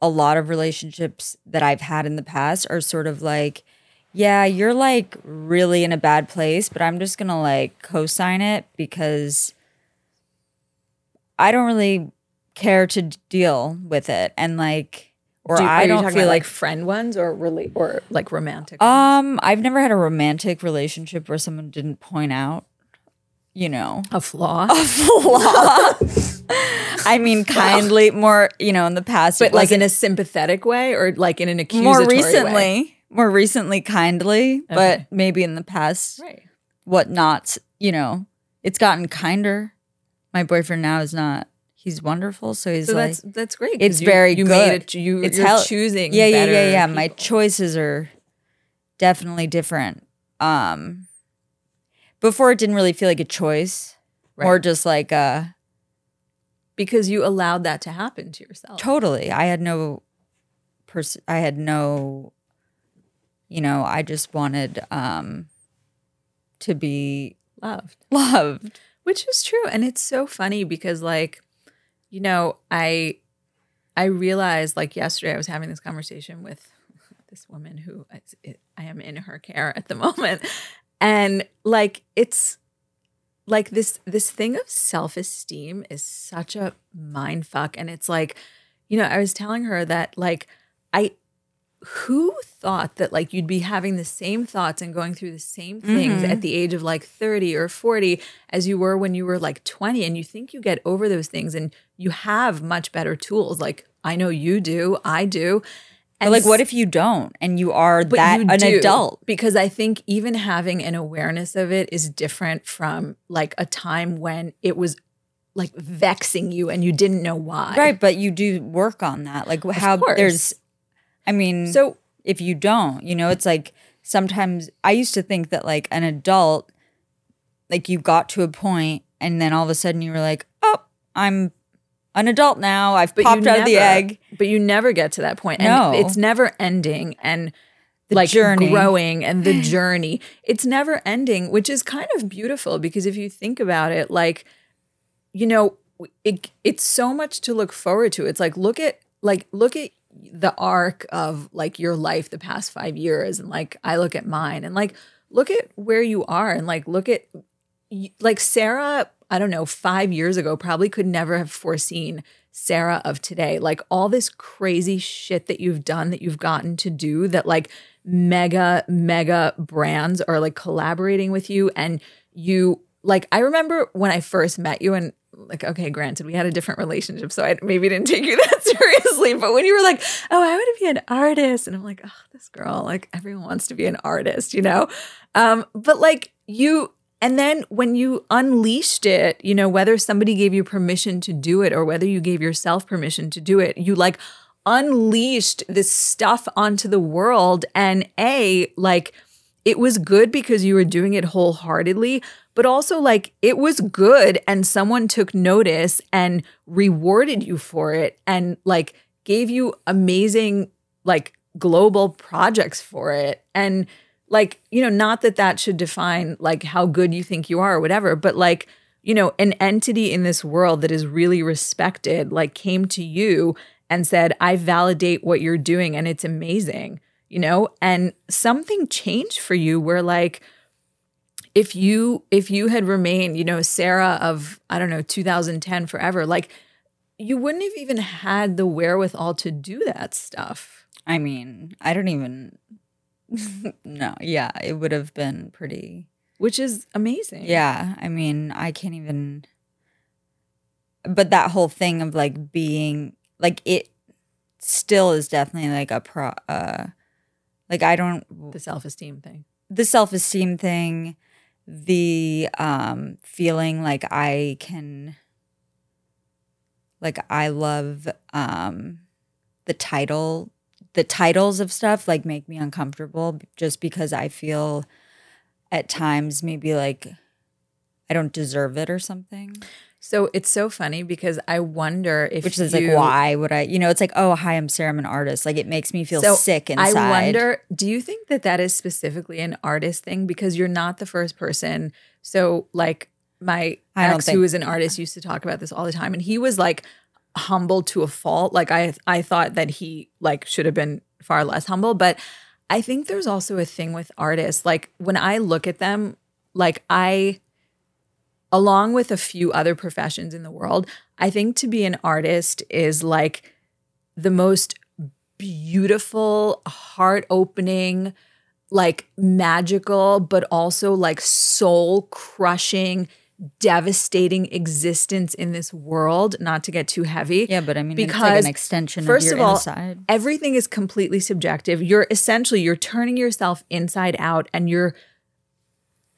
a lot of relationships that I've had in the past are sort of like, yeah, you're like really in a bad place, but I'm just gonna like co-sign it because I don't really care to deal with it, and like, or Do- I don't feel like. like friend ones or really or like romantic. ones? um, I've never had a romantic relationship where someone didn't point out, you know, a flaw. a flaw. I mean, kindly, more, you know, in the past, but like in a sympathetic way or like in an accusatory more way? More recently, kindly, Okay. but maybe in the past, Right. what not, you know, it's gotten kinder. My boyfriend now is not, he's wonderful. So he's So like, that's that's great. It's you, very you good. made it. You It's you're hell- choosing. yeah, yeah, yeah, yeah. My choices are definitely different. Um, before it didn't really feel like a choice, more Right. just like a, because you allowed that to happen to yourself. Totally. I had no person I had no you know, I just wanted um to be Loved. loved. which is true and it's so funny because like you know i i realized like yesterday i was having this conversation with this woman who I, I am in her care at the moment and like it's like this this thing of self-esteem is such a mind fuck and it's like you know i was telling her that like i who thought that like you'd be having the same thoughts and going through the same things Mhm. at the age of like 30 or 40 as you were when you were like 20 and you think you get over those things and you have much better tools like i know you do i do But like what if you don't and you are that you an do, adult? because i think even having an awareness of it is different from like a time when it was like vexing you and you didn't know why Right, but you do work on that. Like how there's I mean so if you don't, you know, it's like sometimes I used to think that like an adult, like you got to a point and then all of a sudden you were like, oh, I'm an adult now. I've But popped out of the egg. but you never get to that point. No. it's never ending and The like journey. growing and the journey it's never ending which is kind of beautiful because if you think about it like you know it, it's so much to look forward to it's like look at like look at the arc of like your life the past five years and like i look at mine and like look at where you are and like look at like sarah i don't know five years ago probably could never have foreseen sarah of today. Like all this crazy shit that you've done that you've gotten to do that like mega mega brands are like collaborating with you and you like i remember when i first met you and like okay granted we had a different relationship so i maybe didn't take you that seriously but when you were like oh i want to be an artist and i'm like oh this girl like everyone wants to be an artist you know? Um but like you and then when you unleashed it you know whether somebody gave you permission to do it or whether you gave yourself permission to do it you like unleashed this stuff onto the world and a like it was good because you were doing it wholeheartedly but also like it was good and someone took notice and rewarded you for it and like gave you amazing like global projects for it. And like you know not that that should define like how good you think you are or whatever but like you know an entity in this world that is really respected like came to you and said i validate what you're doing and it's amazing you know and something changed for you where like if you if you had remained you know sarah of i don't know 2010 forever like you wouldn't have even had the wherewithal to do that stuff I mean, I don't even no, yeah, it would have been pretty which is amazing Yeah, I mean, I can't even. But that whole thing of like being like it still is definitely like a pro. Uh, like I don't the self-esteem thing the self esteem thing, the um feeling like I can, like I love um the title, the titles of stuff like make me uncomfortable just because I feel at times maybe like I don't deserve it or something. So it's so funny because i wonder if Which is you- like why would I? You know, it's like oh hi, I'm Sarah, I'm an artist. Like it makes me feel So, sick inside. I wonder, do you think that that is specifically an artist thing? Because you're not the first person. So, like, my ex, think- who is an artist, used to talk about this all the time. And he was like, humble to a fault. Like I I thought that he like should have been far less humble, but I think there's also a thing with artists. Like when I look at them, like I along with a few other professions in the world, I think to be an artist is like the most beautiful, heart opening, like magical, but also like soul crushing, devastating existence in this world. Not to get too heavy. Yeah, but I mean, it's like Because, an extension first of of all, inside. everything is completely subjective. You're essentially you're turning yourself inside out and you're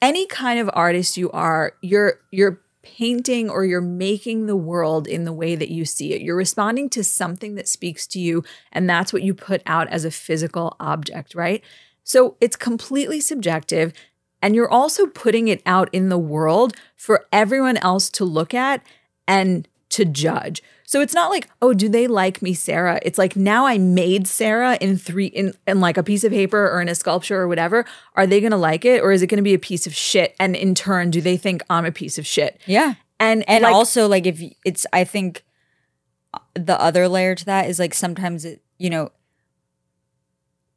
any kind of artist you are, you're you're painting or you're making the world in the way that you see it. You're responding to something that speaks to you and that's what you put out as a physical object, right? So it's completely subjective and you're also putting it out in the world for everyone else to look at and to judge. So it's not like, oh, do they like me, Sarah? It's like now I made Sarah in three in, in like a piece of paper or in a sculpture or whatever. Are they gonna like it? Or is it gonna be a piece of shit? And in turn, do they think I'm a piece of shit? Yeah. And And like, also, like, if it's, I think uh, the other layer to that is like sometimes it, you know,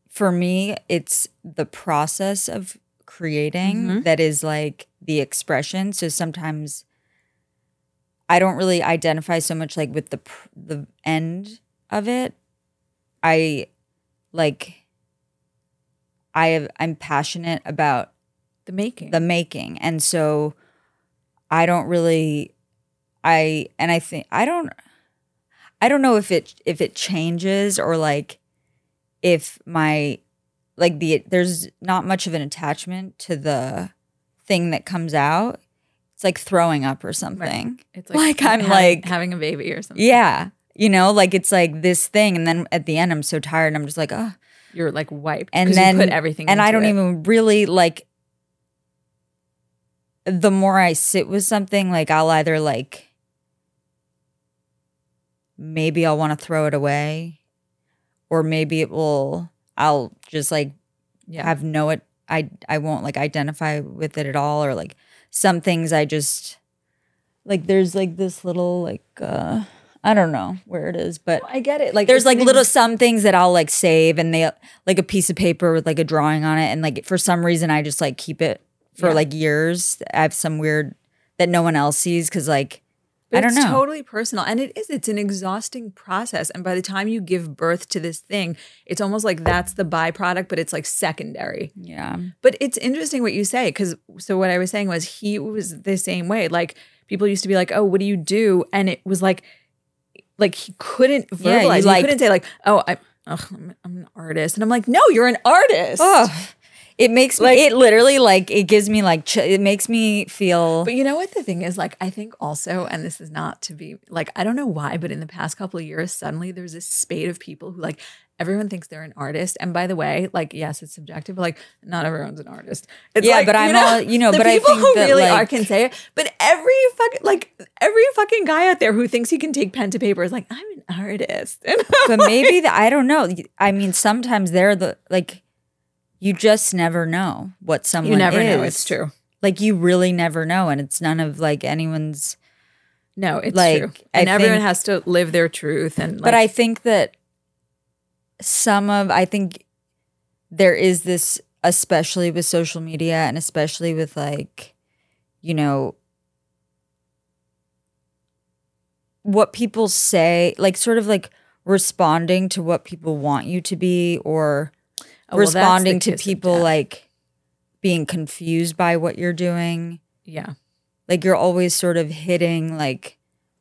for me, it's the process of creating Mhm. that is like the expression. So sometimes I don't really identify so much like with the pr- the end of it. I like I have, I'm passionate about the making. the making and so i don't really i and i think i don't i don't know if it if it changes or like if my like the there's not much of an attachment to the thing that comes out it's like throwing up or something it's like I'm having- like- having a baby or something. yeah you know like it's like this thing and then at the end i'm so tired and i'm just like oh You're like wiped. And then you put everything and I don't it. even really like the more I sit with something like I'll either like maybe I'll want to throw it away or maybe it will I'll just like yeah. have no it I I won't like identify with it at all or like some things I just like there's like this little like uh I don't know where it is but I get it. Like there's like little some things that I'll like save and they like a piece of paper with like a drawing on it and like for some reason I just like keep it for Yeah. like years. I have some weird that no one else sees because like But I don't it's know. totally personal. And it is, it's an exhausting process. And by the time you give birth to this thing, it's almost like that's the byproduct, but it's like secondary. yeah. But it's interesting what you say. Cause so what I was saying was he was the same way. Like people used to be like, oh, what do you do? And it was like, like he couldn't Yeah, verbalize. he like- couldn't say like, oh, I, I'm an artist. And I'm like, no, you're an artist. Oh, it makes me. Like- it literally like it gives me like ch- it makes me feel. But you know what the thing is? Like, I think also, and this is not to be like, I don't know why, but in the past couple of years, suddenly there's this spate of people who like everyone thinks they're an artist. And by the way, like, yes, it's subjective, but like, not everyone's an artist. It's Yeah, like, but I'm all- you know, the but I people think who that, really like- are can say it. But every fucking like every fucking guy out there who thinks he can take pen to paper is like, I'm an artist. But maybe the, I don't know. I mean, sometimes they're the like. You just never know what someone. you never know. is. It's true. Like you really never know, and it's none of like anyone's. No, it's Like, true. I And everyone think- has to live their truth. And like, but I think that some of I think there is this especially with social media and especially with like you know what people say like sort of like responding to what people want you to be or Oh, well, responding to people like being confused by what you're doing yeah. like you're always sort of hitting like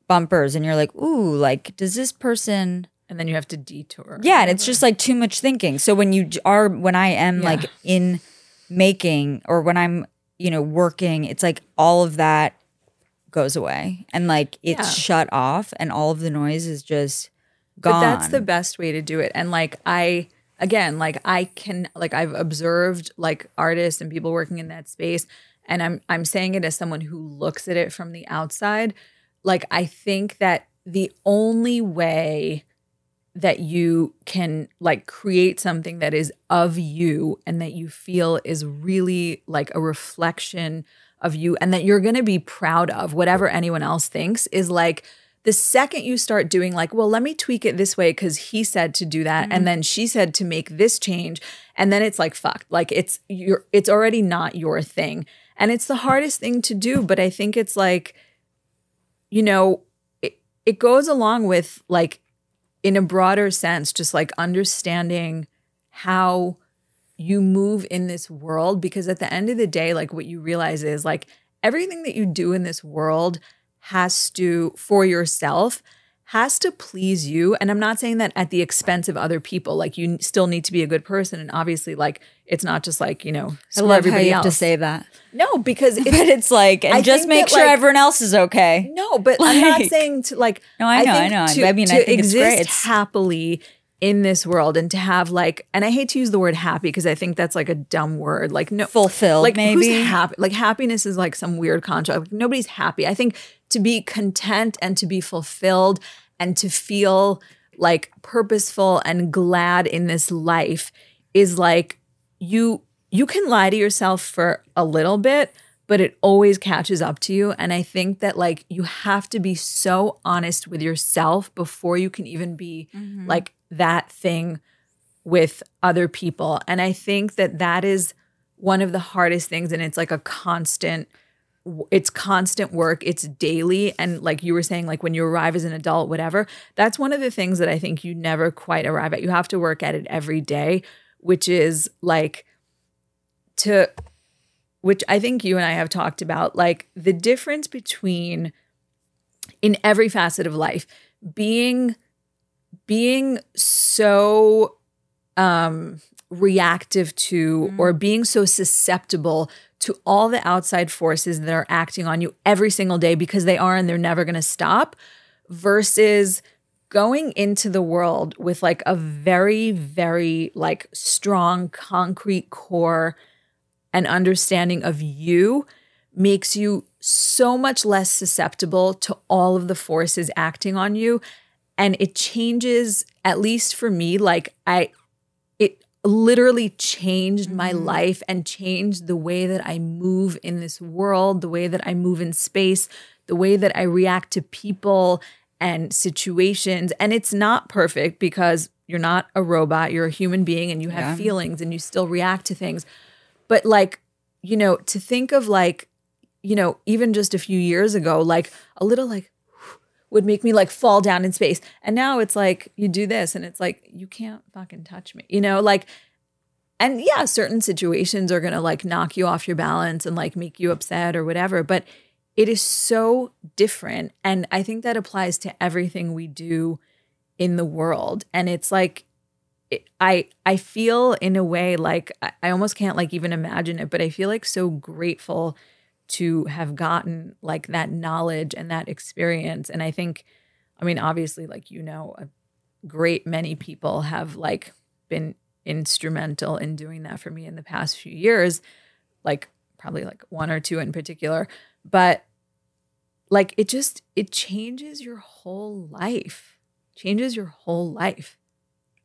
bumpers and you're like ooh like does this person And then you have to detour. yeah, and it's just like too much thinking. So when you are when I am Yeah. like in making or when I'm, you know, working, it's like all of that goes away and like it's Yeah. shut off and all of the noise is just gone. But that's the best way to do it. And like I again, like I can like I've observed like artists and people working in that space and I'm I'm saying it as someone who looks at it from the outside. Like I think that the only way that you can like create something that is of you and that you feel is really like a reflection of you and that you're going to be proud of whatever anyone else thinks is like The second you start doing like, well, let me tweak it this way because he said to do that, and mm-hmm. then she said to make this change, and then it's like fuck, like it's you're it's already not your thing, and it's the hardest thing to do. But I think it's like, you know, it it goes along with like, in a broader sense, just like understanding how you move in this world because at the end of the day like what you realize is like everything that you do in this world has to for yourself has to please you and i'm not saying that at the expense of other people like you still need to be a good person and obviously like it's not just like you know I love how everybody you have to say that. no because it's, but it's like, and I just make that, sure like- everyone else is okay. no but like, i'm not saying to like No, I know, I think know. to, I mean, I to think it's exist great. It's- happily in this world and to have like and i hate to use the word happy because i think that's like a dumb word like no Fulfilled, like maybe. who's happy like happiness is like some weird contract like, nobody's happy i think to be content and to be fulfilled and to feel like purposeful and glad in this life is like you you can lie to yourself for a little bit but it always catches up to you and i think that like you have to be so honest with yourself before you can even be Mm-hmm. like that thing with other people. And i think that that is one of the hardest things and it's like a constant it's constant work it's daily. And like you were saying like when you arrive as an adult whatever that's one of the things that i think you never quite arrive at. You have to work at it every day which is like to which i think you and i have talked about like the difference between in every facet of life being being so um reactive to or being so susceptible to all the outside forces that are acting on you every single day because they are and they're never going to stop versus going into the world with like a very very like strong concrete core and understanding of you makes you so much less susceptible to all of the forces acting on you and it changes at least for me like i it literally changed my mm-hmm. life and changed the way that i move in this world the way that i move in space the way that i react to people and situations. And it's not perfect because you're not a robot you're a human being and you have Yeah. feelings and you still react to things. But like you know to think of like you know even just a few years ago like a little like would make me like fall down in space. And now it's like you do this and it's like you can't fucking touch me you know like and yeah certain situations are going to like knock you off your balance and like make you upset or whatever but it is so different. And i think that applies to everything we do in the world. And it's like i i feel in a way like I, almost can't like even imagine it but i feel like so grateful to have gotten like that knowledge and that experience and i think i mean obviously like you know a great many people have like been instrumental in doing that for me in the past few years like probably like one or two in particular but like it just it changes your whole life changes your whole life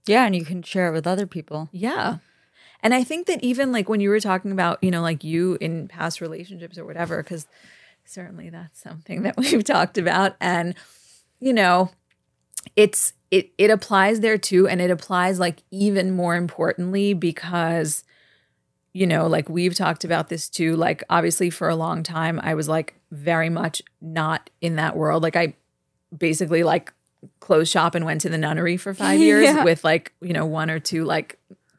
Yeah, and you can share it with other people. yeah. And I think that even like when you were talking about, you know, like you in past relationships or whatever, because certainly that's something that we've talked about. And, you know, it's it it applies there too. And it applies like even more importantly because, you know, like we've talked about this too. Like obviously for a long time, I was like very much not in that world. Like I basically like closed shop and went to the nunnery for five years Yeah. with like, you know, one or two like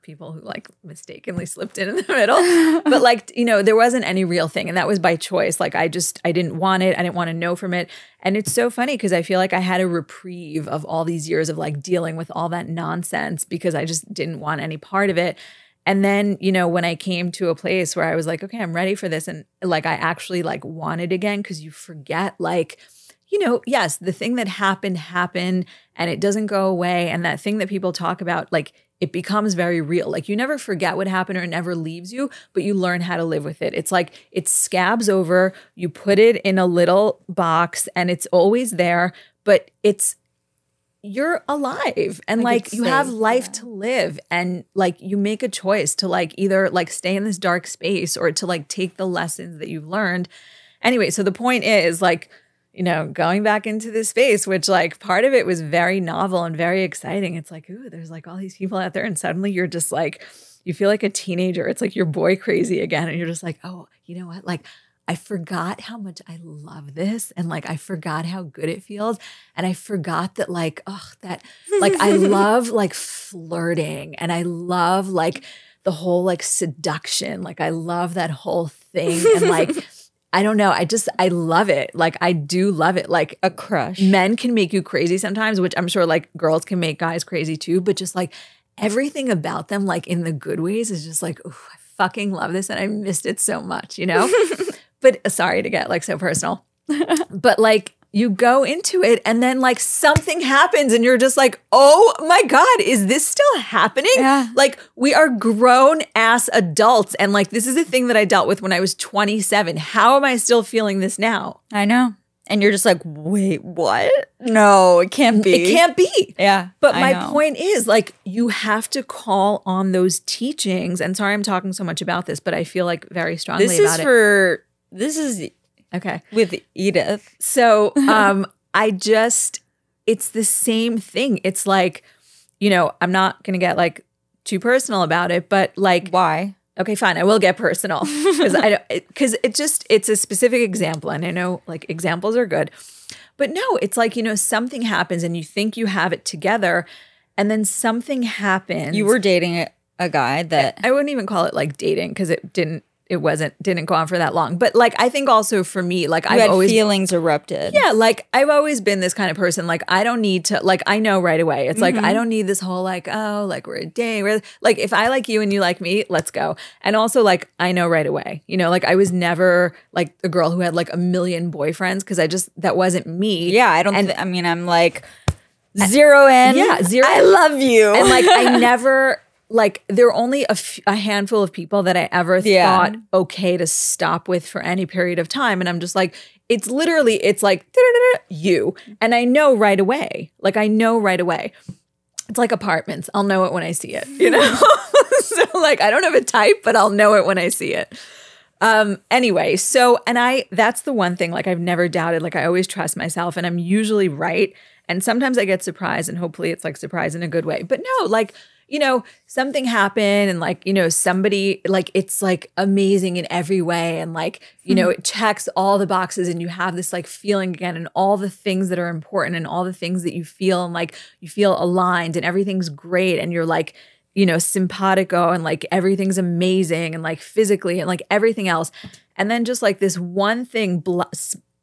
people who like mistakenly slipped in in the middle. but like, you know, there wasn't any real thing. And that was by choice. Like I just, I didn't want it. I didn't want to know from it. And it's so funny because I feel like I had a reprieve of all these years of like dealing with all that nonsense because I just didn't want any part of it. And then, you know, when I came to a place where I was like, okay, I'm ready for this. And like, I actually like wanted again because you forget like, you know, yes, the thing that happened happened and it doesn't go away. And that thing that people talk about, like, it becomes very real. Like, you never forget what happened or it never leaves you, but you learn how to live with it. It's like it scabs over, you put it in a little box and it's always there, but it's, you're alive and Like, like, you have life yeah. to live and like you make a choice to like either like stay in this dark space or to like take the lessons that you've learned anyway so the point is like you know, going back into this space, which like part of it was very novel and very exciting. It's like, ooh, there's like all these people out there, and suddenly you're just like, you feel like a teenager. It's like you're boy crazy again, and you're just like, oh, you know what? Like, I forgot how much I love this, and like I forgot how good it feels, and I forgot that like, oh, that like I love like flirting, and I love like the whole like seduction. Like I love that whole thing, and like. I don't know. I just I love it. Like I do love it. Like A crush. men can make you crazy sometimes, which I'm sure like girls can make guys crazy too, but just like everything about them, like in the good ways, is just like, ooh, I fucking love this and I missed it so much, you know? but uh, sorry to get like so personal. but like you go into it and then like something happens and you're just like, oh my God, is this still happening? Yeah. Like we are grown ass adults. And like this is a thing that I dealt with when I was 27. How am I still feeling this now? I know. And you're just like, wait, what? No, it can't be. It can't be. Yeah. But I my know. point is, like, you have to call on those teachings. And sorry, I'm talking so much about this, but I feel like very strongly This about is for this is it. Okay. with Edith. So, um, I just, it's the same thing. It's like, you know, I'm not going to get like too personal about it, but like, Why? okay, fine, I will get personal because I don't, because it just, it's a specific example. And I know like examples are good, but no, it's like, you know, something happens and you think you have it together and then something happens. You were dating a, a guy that I wouldn't even call it like dating because it didn't it wasn't didn't go on for that long. But like I think also for me, like you I've had always feelings erupted. yeah, like I've always been this kind of person. Like I don't need to like I know right away. It's like Mm-hmm. I don't need this whole like oh like we're a day. We're like if I like you and you like me, let's go. And also like I know right away. You know, like I was never like a girl who had like a million boyfriends because I just that wasn't me. Yeah, I don't. And- thi- I mean, I'm like zero in. Yeah, zero- I love you. and like I never like there are only a, f- a handful of people that I ever Yeah. thought okay to stop with for any period of time, and I'm just like it's literally it's like you, and I know right away. Like I know right away. It's like apartments. I'll know it when I see it. You know. so like I don't have a type, but I'll know it when I see it. Um anyway, so and I that's the one thing like I've never doubted like I always trust myself and I'm usually right and sometimes I get surprised and hopefully it's like surprise in a good way. But no, like you know, something happened and like, you know, somebody like it's like amazing in every way and like, you know, hmm. it checks all the boxes and you have this like feeling again and all the things that are important and all the things that you feel and like you feel aligned and everything's great and you're like you know, simpatico and like everything's amazing and like physically and like everything else. And then just like this one thing, bl-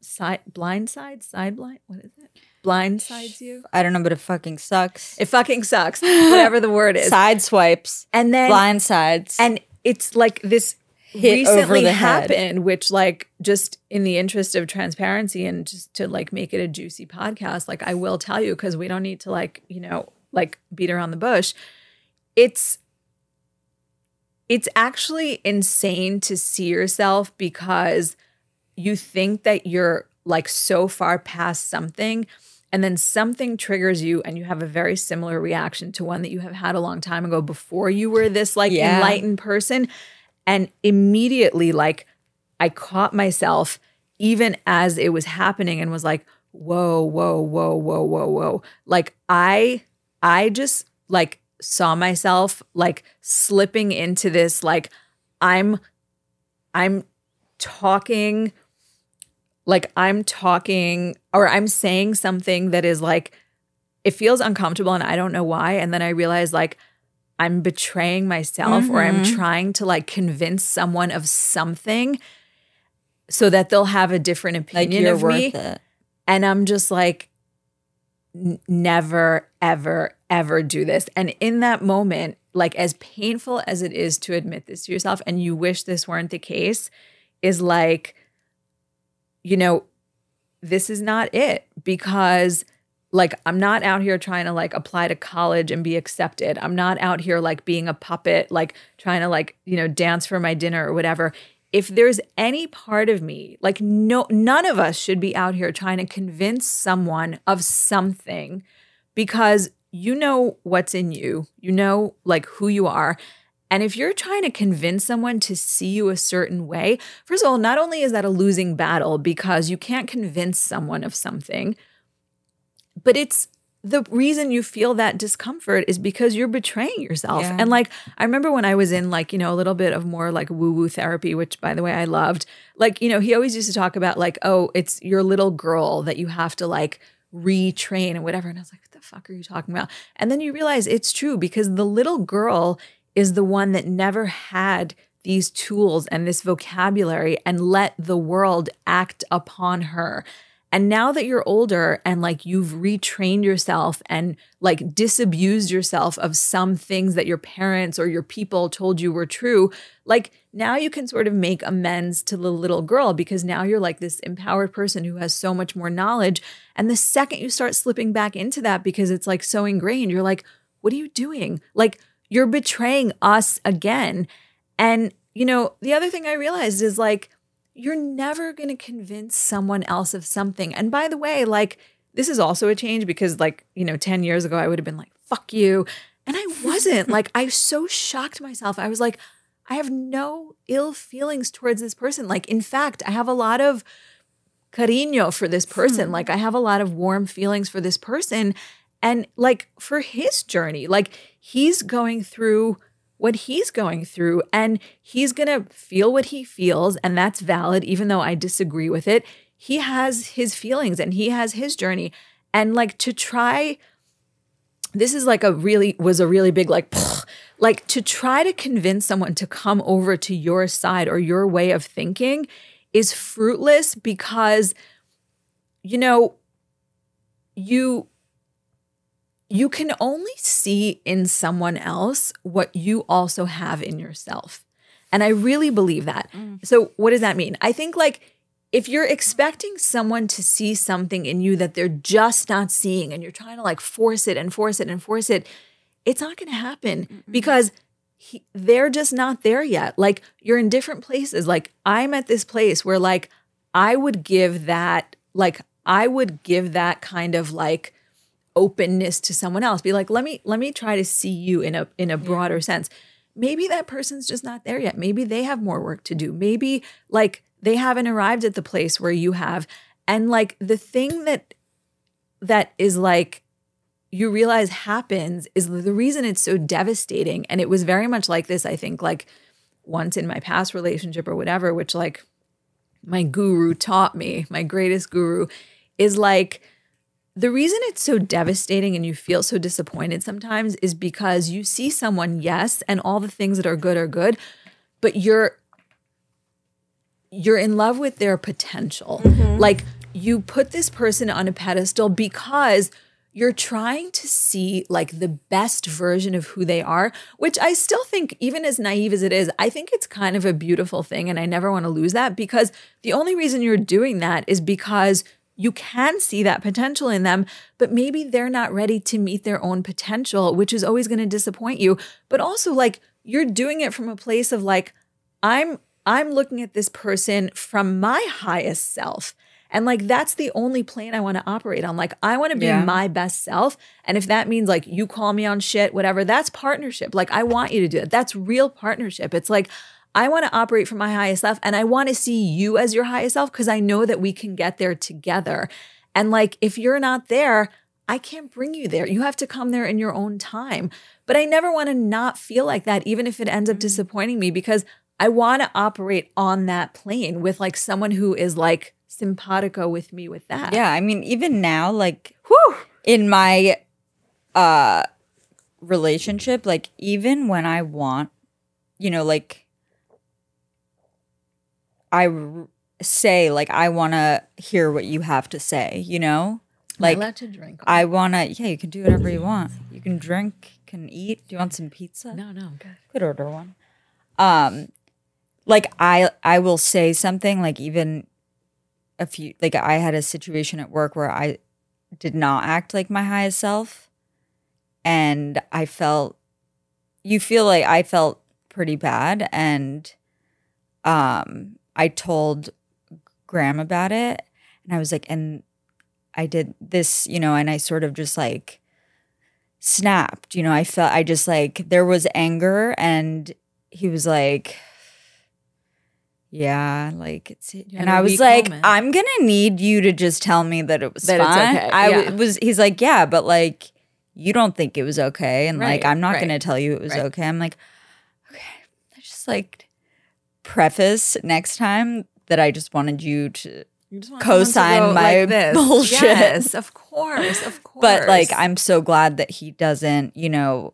side, blind side, side blind, what is it? Blindsides you? I don't know, but it fucking sucks. It fucking sucks, whatever the word is. Side swipes, And then, blind sides, and it's like this Hit over recently the head. happened, which like just in the interest of transparency and just to like make it a juicy podcast, like I will tell you because we don't need to like, you know, like beat around the bush. It's it's actually insane to see yourself because you think that you're like so far past something and then something triggers you and you have a very similar reaction to one that you have had a long time ago before you were this like Yeah. enlightened person and immediately like i caught myself even as it was happening and was like whoa whoa whoa whoa whoa whoa like i i just like saw myself like slipping into this like i'm i'm talking like i'm talking or i'm saying something that is like it feels uncomfortable and i don't know why and then i realize like i'm betraying myself or i'm Mhm. trying to like convince someone of something so that they'll have a different like opinion you're of me it. and I'm just like, never, ever, ever do this. And in that moment, like as painful as it is to admit this to yourself, and you wish this weren't the case, is like, you know, this is not it because like I'm not out here trying to like apply to college and be accepted. I'm not out here like being a puppet, like trying to like, you know, dance for my dinner or whatever. If there's any part of me, like no none of us should be out here trying to convince someone of something because you know what's in you. You know like who you are And if you're trying to convince someone to see you a certain way, first of all, not only is that a losing battle because you can't convince someone of something, but it's the reason you feel that discomfort is because you're betraying yourself. Yeah. And like, I remember when I was in like, you know, a little bit of more like woo woo therapy, which by the way, I loved. Like, you know, he always used to talk about like, oh, it's your little girl that you have to like retrain and whatever. And I was like, what the fuck are you talking about? And then you realize it's true because the little girl is the one that never had these tools and this vocabulary and let the world act upon her. And now that you're older and like you've retrained yourself and like disabused yourself of some things that your parents or your people told you were true, like now you can sort of make amends to the little girl because now you're like this empowered person who has so much more knowledge. And the second you start slipping back into that because it's like so ingrained, you're like, what are you doing? Like, you're betraying us again. And, you know, the other thing I realized is like, you're never going to convince someone else of something. And by the way, like, this is also a change because, like, you know, 10 years ago, I would have been like, fuck you. And I wasn't. like, I so shocked myself. I was like, I have no ill feelings towards this person. Like, in fact, I have a lot of cariño for this person. Hmm. Like, I have a lot of warm feelings for this person. And like for his journey, like he's going through what he's going through and he's going to feel what he feels. And that's valid, even though I disagree with it. He has his feelings and he has his journey. And like to try, this is like a really, was a really big, like, like to try to convince someone to come over to your side or your way of thinking is fruitless because, you know, you you can only see in someone else what you also have in yourself. And I really believe that. Mm. So, what does that mean? I think like if you're expecting someone to see something in you that they're just not seeing and you're trying to like force it and force it and force it, it's not going to happen mm because he, they're just not there yet. Like you're in different places. Like I'm at this place where like I would give that like I would give that kind of like openness to someone else. Be like let me let me try to see you in a in a broader yeah. sense. Maybe that person's just not there yet. Maybe they have more work to do. Maybe like they haven't arrived at the place where you have. And like the thing that that is like you realize happens is the reason it's so devastating. And it was very much like this i think like once in my past relationship or whatever which like my guru taught me my greatest guru is like the reason it's so devastating and you feel so disappointed sometimes is because you see someone, yes, and all the things that are good are good, but you're you're in love with their potential. Mm-hmm. Like you put this person on a pedestal because you're trying to see like the best version of who they are, which I still think, even as naive as it is, I think it's kind of a beautiful thing. And I never want to lose that because the only reason you're doing that is because you can see that potential in them, but maybe they're not ready to meet their own potential, which is always going to disappoint you. But also like you're doing it from a place of like I'm I'm looking at this person from my highest self. And like that's the only plane I want to operate on. Like I want to be yeah. my best self. And if that means like you call me on shit, whatever, that's partnership. Like I want you to do it. That's real partnership. It's like I want to operate from my highest self and I want to see you as your highest self because I know that we can get there together. And like, if you're not there, I can't bring you there. You have to come there in your own time. But I never want to not feel like that, even if it ends up mm-hmm. disappointing me, because I want to operate on that plane with like someone who is like simpatico with me with that. Yeah. I mean, even now, like, whew, in my uh relationship, like, even when I want, you know, like, I r- say like I want to hear what you have to say, you know? Like allowed to drink. I want to yeah, you can do whatever you want. You can drink, can eat. Do you want some pizza? No, no, I'm good. Could order one. Um like I I will say something like even a few like I had a situation at work where I did not act like my highest self and I felt you feel like I felt pretty bad and um I told Graham about it and I was like, and I did this, you know, and I sort of just like snapped. You know, I felt I just like there was anger and he was like yeah, like it's and I was like moment. I'm to need you to just tell me that it was That okay, I yeah. was he's like, "Yeah, but like you don't think it was okay." And like I'm not right, to tell you it was right. okay. I'm like, "Okay." I just like preface next time that I just wanted you to You Co-sign to my like bullshit. Yes, of course, of course. but like i'm so glad that he doesn't you know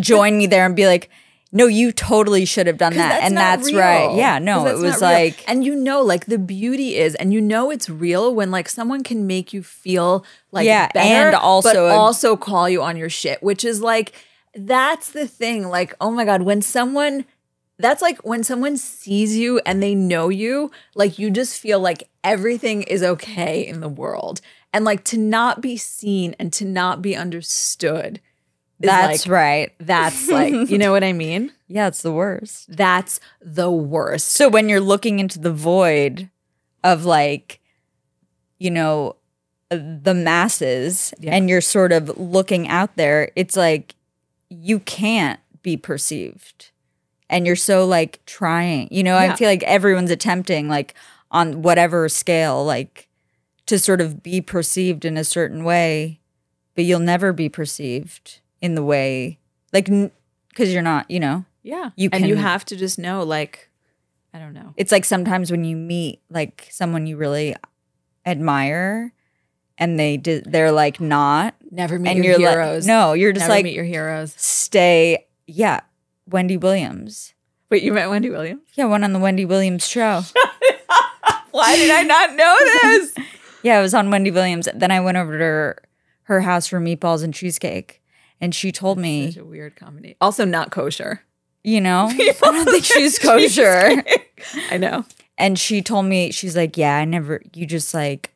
join me there and be like no you totally should have done that and not that's right yeah no, it was like and you know, like the beauty is, and you know it's real when like someone can make you feel like Yeah, better, and also a- also call you on your shit, which is like that's the thing. Like, oh my god, when someone that's like when someone sees you and they know you, like you just feel like everything is okay in the world. And like to not be seen and to not be understood. that's like, right That's like, you know what I mean? yeah it's the worst That's the worst. so when you're looking into the void of like you know uh, the masses Yeah. and you're sort of looking out there it's like you can't be perceived and you're so like trying you know Yeah. i feel like everyone's attempting like on whatever scale like to sort of be perceived in a certain way but you'll never be perceived in the way like because you're not you know Yeah. You and you have to just know, like, I don't know. it's like sometimes when you meet like someone you really admire and they did they're like not Never meet and your you're heroes. like no you're just Never like meet your heroes. stay yeah wendy williams Wait, you met Wendy Williams? yeah one on the wendy williams show Why did I not know this? yeah it was on wendy williams then i went over to her, her house for meatballs and cheesecake and she told me Such a weird comedy. Also not kosher. you know i don't think she's kosher I know. and she told me she's like yeah i never you just like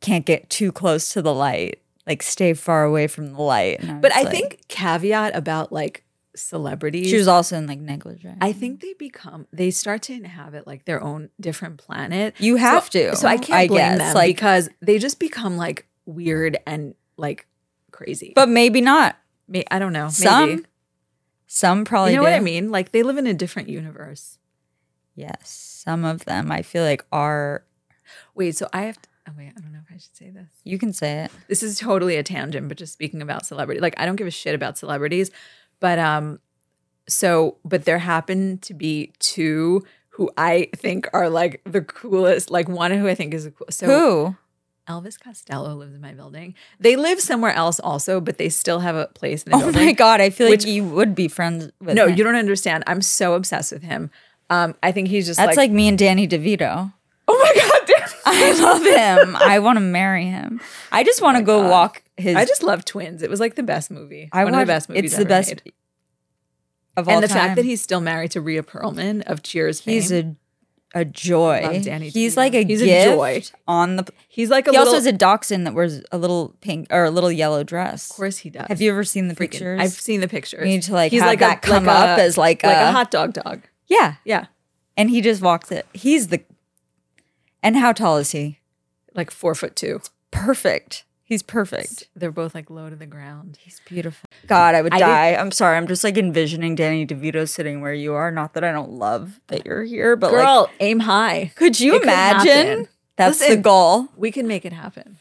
can't get too close to the light like stay far away from the light And But I like- think caveat about like celebrities. she was also in like negligent I think they become they start to inhabit like their own different planet. you So- have to So I can't I blame guess, them like because they just become like weird and like crazy. but maybe not May- I don't know. some maybe. some probably you know what I mean? Like they live in a different universe. yes some of them i feel like are Wait, so I have to. Oh wait, I don't know if I should say this. you can say it This is totally a tangent, but just speaking about celebrity, like I don't give a shit about celebrities, but um, so but there happen to be two who I think are like the coolest. Like one who I think is the cool. So who Elvis Costello lives in my building. They live somewhere else also, but they still have a place in the oh building. my god i feel Which- like you would be friends with no, him. you don't understand. I'm so obsessed with him. Um, I think he's just that's like, like, me and danny devito oh my god. i love him i want to marry him i just want to oh go Oh God. walk his I just love Twins. It was like the best movie. I One of the best movies. it's the best made. of all and the time. fact that he's still married to Rhea Perlman of Cheers fame. he's a a joy Love Danny he's like a He's a joy. on the he's like a he little. also has a dachshund that wears a little pink or a little yellow dress of course he does. have you ever seen the Freaking- pictures I've seen the pictures. We need to like he's have like that a, come like up a, as like, like a, a hot dog dog. yeah Yeah, and he just walks it he's the and how tall is he like four foot two. perfect he's perfect They're both like low to the ground. he's beautiful god i would I did- die i'm sorry i'm just like envisioning danny devito sitting where you are not that i don't love that you're here but like Girl, aim high. could you it imagine happen. that's the goal We can make it happen.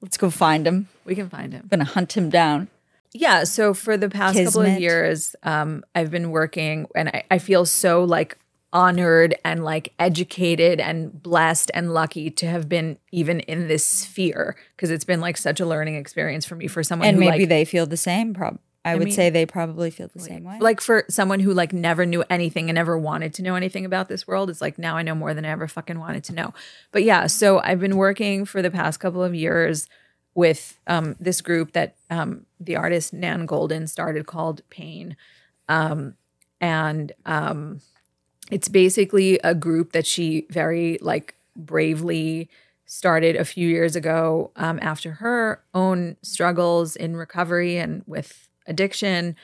let's go find him We can find him. i'm gonna hunt him down Yeah. So for the past couple of years, um, I've been working and I, I feel so like honored and like educated and blessed and lucky to have been even in this sphere because it's been like such a learning experience for me for someone and who maybe like, they feel the same prob i, would mean- say they probably feel the same way. like for someone who like never knew anything and never wanted to know anything about this world it's like now i know more than i ever fucking wanted to know. But yeah so i've been working for the past couple of years with um, this group that um, the artist nan goldin started called pain. Um, and um, it's basically a group that she very like bravely started a few years ago um, after her own struggles in recovery and with addiction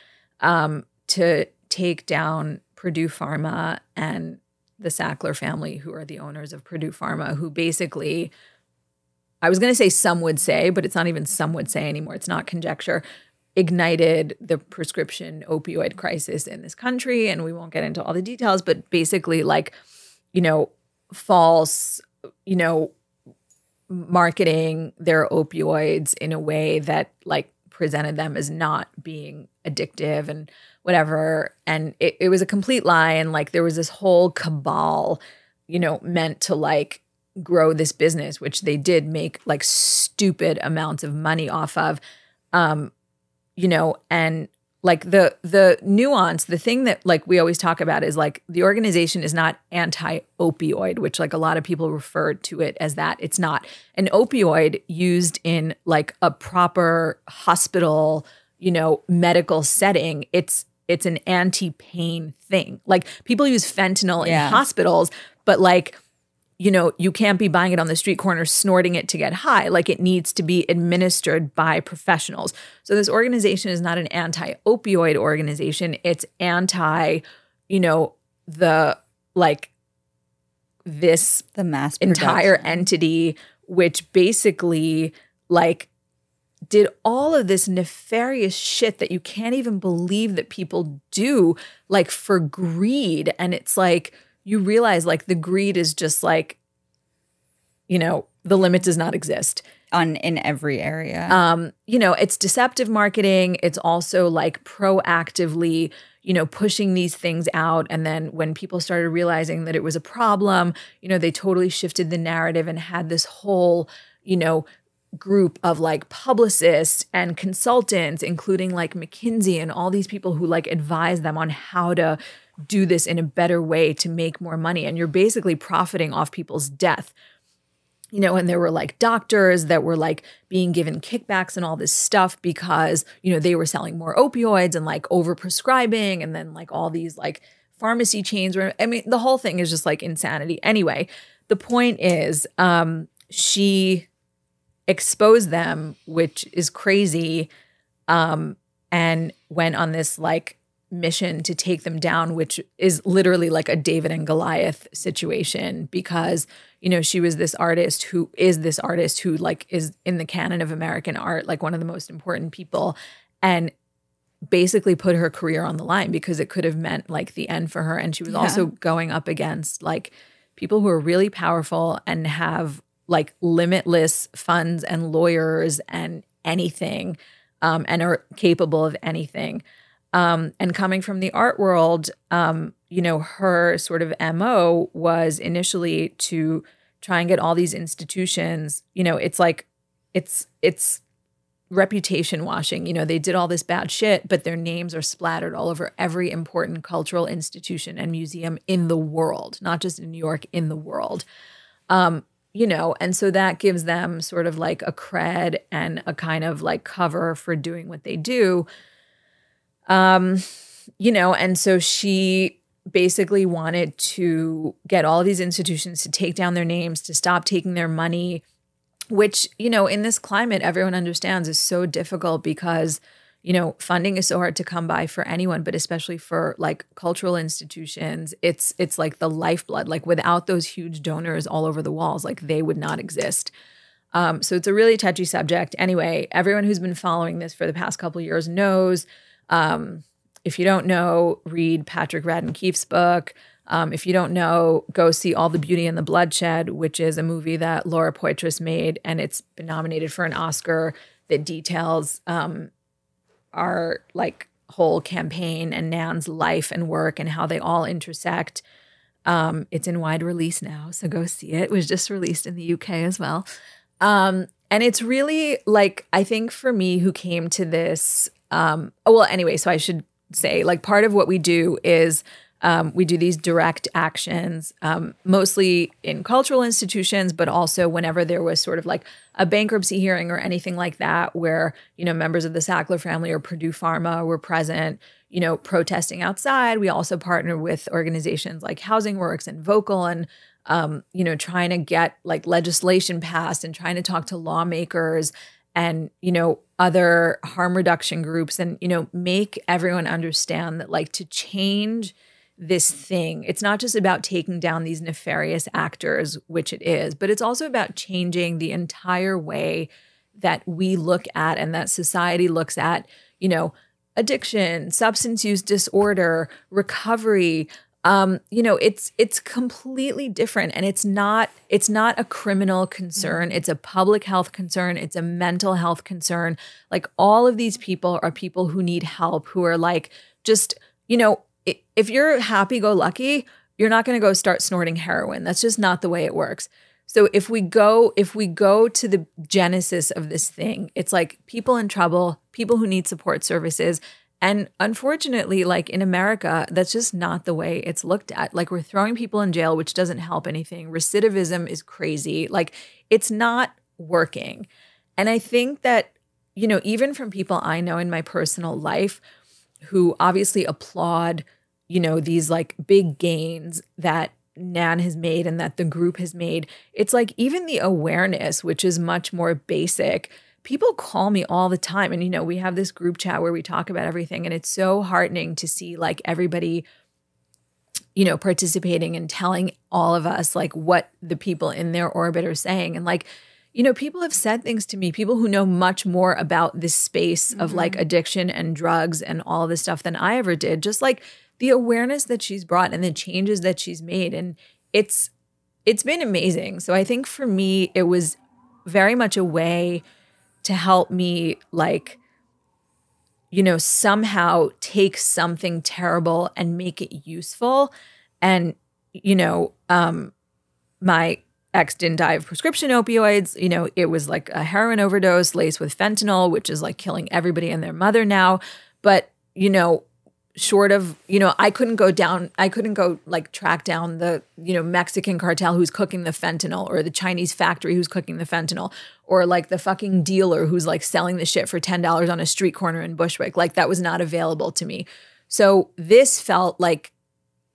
um, to take down Purdue Pharma and the Sackler family, who are the owners of Purdue Pharma, who basically, I was going to say some would say, but it's not even some would say anymore. It's not conjecture. Ignited the prescription opioid crisis in this country. And we won't get into all the details, but basically, like, you know, false, you know, marketing their opioids in a way that like presented them as not being addictive and whatever. And it, it was a complete lie. And like there was this whole cabal, you know, meant to like grow this business, which they did make like stupid amounts of money off of. Um, you know, and like the the nuance the thing that like we always talk about is like the organization is not anti-opioid which like a lot of people refer to it as that. It's not. An opioid used in like a proper hospital you know medical setting it's it's an anti-pain thing. Like people use fentanyl Yeah. in hospitals but like you know, you can't be buying it on the street corner, snorting it to get high. Like it needs to be administered by professionals. So this organization is not an anti opioid organization. It's anti, you know, the like this The mass entire production. entity, which basically like did all of this nefarious shit that you can't even believe that people do, like for greed. And it's like, you realize like the greed is just like, you know, the limit does not exist. on in every area. Um, you know, it's deceptive marketing. It's also like proactively, you know, pushing these things out. And then when people started realizing that it was a problem, you know, they totally shifted the narrative and had this whole, you know, group of like publicists and consultants, including like McKinsey and all these people who like advise them on how to do this in a better way to make more money. And you're basically profiting off people's death you know, and there were like doctors that were like being given kickbacks and all this stuff because, you know, they were selling more opioids and like overprescribing and then like all these like pharmacy chains were I mean, the whole thing is just like insanity. Anyway, the point is um she exposed them, which is crazy, um, and went on this like mission to take them down, which is literally like a David and Goliath situation because, you know, she was this artist who is this artist who like is in the canon of American art, like one of the most important people. And basically put her career on the line because it could have meant like the end for her. And she was Yeah. also going up against like people who are really powerful and have like limitless funds and lawyers and anything um, and are capable of anything. Um, and coming from the art world, um, you know, her sort of MO was initially to try and get all these institutions, you know, it's like it's it's reputation washing. You know, they did all this bad shit, but their names are splattered all over every important cultural institution and museum in the world, not just in New York, in the world. Um, you know, and so that gives them sort of like a cred and a kind of like cover for doing what they do. Um, you know, and so she basically wanted to get all these institutions to take down their names, to stop taking their money, which, you know, in this climate, everyone understands is so difficult because, you know, funding is so hard to come by for anyone, but especially for like cultural institutions. It's it's like the lifeblood. Like without those huge donors all over the walls, like they would not exist. Um, so it's a really touchy subject. Anyway, everyone who's been following this for the past couple years knows. Um, if you don't know, read Patrick Radden Keefe's book. Um, if you don't know, go see All the Beauty and the Bloodshed, which is a movie that Laura Poitras made, and it's been nominated for an Oscar that details um, our like whole campaign and Nan's life and work and how they all intersect. Um, it's in wide release now, so go see it. It was just released in the UK as well. Um, and it's really like I think for me who came to this um oh, well anyway, so I should say like part of what we do is um, we do these direct actions, um, mostly in cultural institutions, but also whenever there was sort of like a bankruptcy hearing or anything like that, where you know members of the Sackler family or Purdue Pharma were present, you know, protesting outside. We also partner with organizations like Housing Works and Vocal, and um, you know, trying to get like legislation passed and trying to talk to lawmakers and you know other harm reduction groups and you know make everyone understand that like to change this thing it's not just about taking down these nefarious actors which it is but it's also about changing the entire way that we look at and that society looks at you know, addiction, substance use disorder, recovery, um, you know, it's it's completely different and it's not it's not a criminal concern, it's a public health concern, it's a mental health concern. Like all of these people are people who need help, who are like just, you know, if you're happy go lucky, you're not going to go start snorting heroin. That's just not the way it works. So if we go if we go to the genesis of this thing, it's like people in trouble, people who need support services, and unfortunately, like in America, that's just not the way it's looked at. Like we're throwing people in jail, which doesn't help anything. Recidivism is crazy. Like it's not working. And I think that, you know, even from people I know in my personal life who obviously applaud, you know, these like big gains that Nan has made and that the group has made, it's like even the awareness, which is much more basic. People call me all the time. And, you know, we have this group chat where we talk about everything. And it's so heartening to see like everybody, you know, participating and telling all of us like what the people in their orbit are saying. And like, you know, people have said things to me, people who know much more about this space mm-hmm. of like mm-hmm. addiction and drugs and all this stuff than I ever did. Just like the awareness that she's brought and the changes that she's made and it's it's been amazing. So I think for me it was very much a way to help me like you know somehow take something terrible and make it useful. And you know um my ex didn't die of prescription opioids. You know it was like a heroin overdose laced with fentanyl which is like killing everybody and their mother now. But you know short of you know i couldn't go down i couldn't go like track down the you know mexican cartel who's cooking the fentanyl or the chinese factory who's cooking the fentanyl or like the fucking dealer who's like selling the shit for $10 on a street corner in bushwick. Like that was not available to me. So this felt like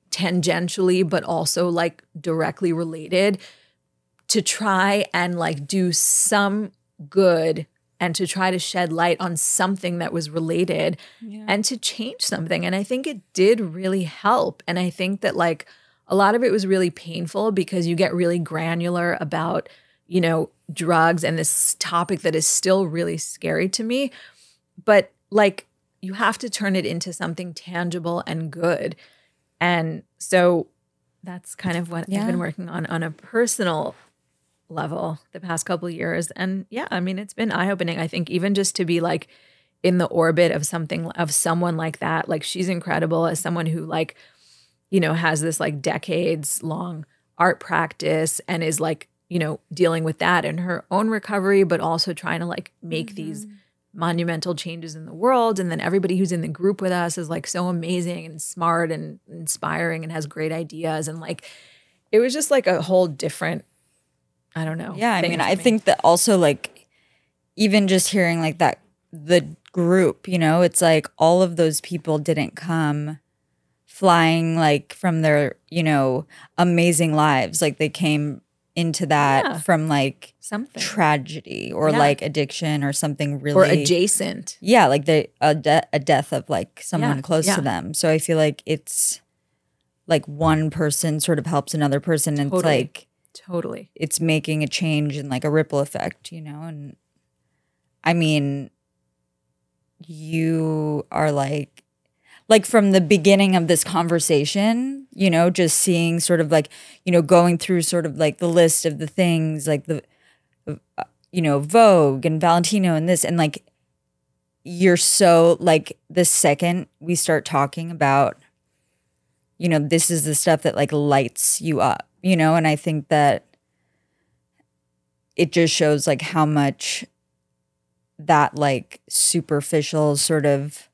tangentially but also like directly related to try and like do some good and to try to shed light on something that was related yeah. and to change something. And I think it did really help. And I think that like a lot of it was really painful because you get really granular about, you know, drugs and this topic that is still really scary to me. But like you have to turn it into something tangible and good. And so that's kind of what yeah. I've been working on on a personal level the past couple years. And yeah, I mean, it's been eye opening. I think even just to be like in the orbit of something of someone like that, like she's incredible as someone who like, you know, has this like decades long art practice and is like, you know, dealing with that in her own recovery, but also trying to like make mm-hmm. these monumental changes in the world. And then everybody who's in the group with us is like so amazing and smart and inspiring and has great ideas. And like, it was just like a whole different I don't know. Yeah, I mean, I me. think that also like even just hearing like that the group, you know, it's like all of those people didn't come flying like from their, you know, amazing lives. Like they came into that yeah. from like something tragedy or yeah. like addiction or something really or adjacent. Yeah, like the a, de- a death of like someone yeah. close to them. So I feel like it's like one person sort of helps another person and totally. it's like Totally. It's making a change and like a ripple effect, you know? And I mean, you are like, like from the beginning of this conversation, you know, just seeing sort of like, you know, going through sort of like the list of the things, like the, you know, Vogue and Valentino and this, and like, you're so like the second we start talking about, you know, this is the stuff that like lights you up you know, and I think that it just shows like how much that like superficial sort of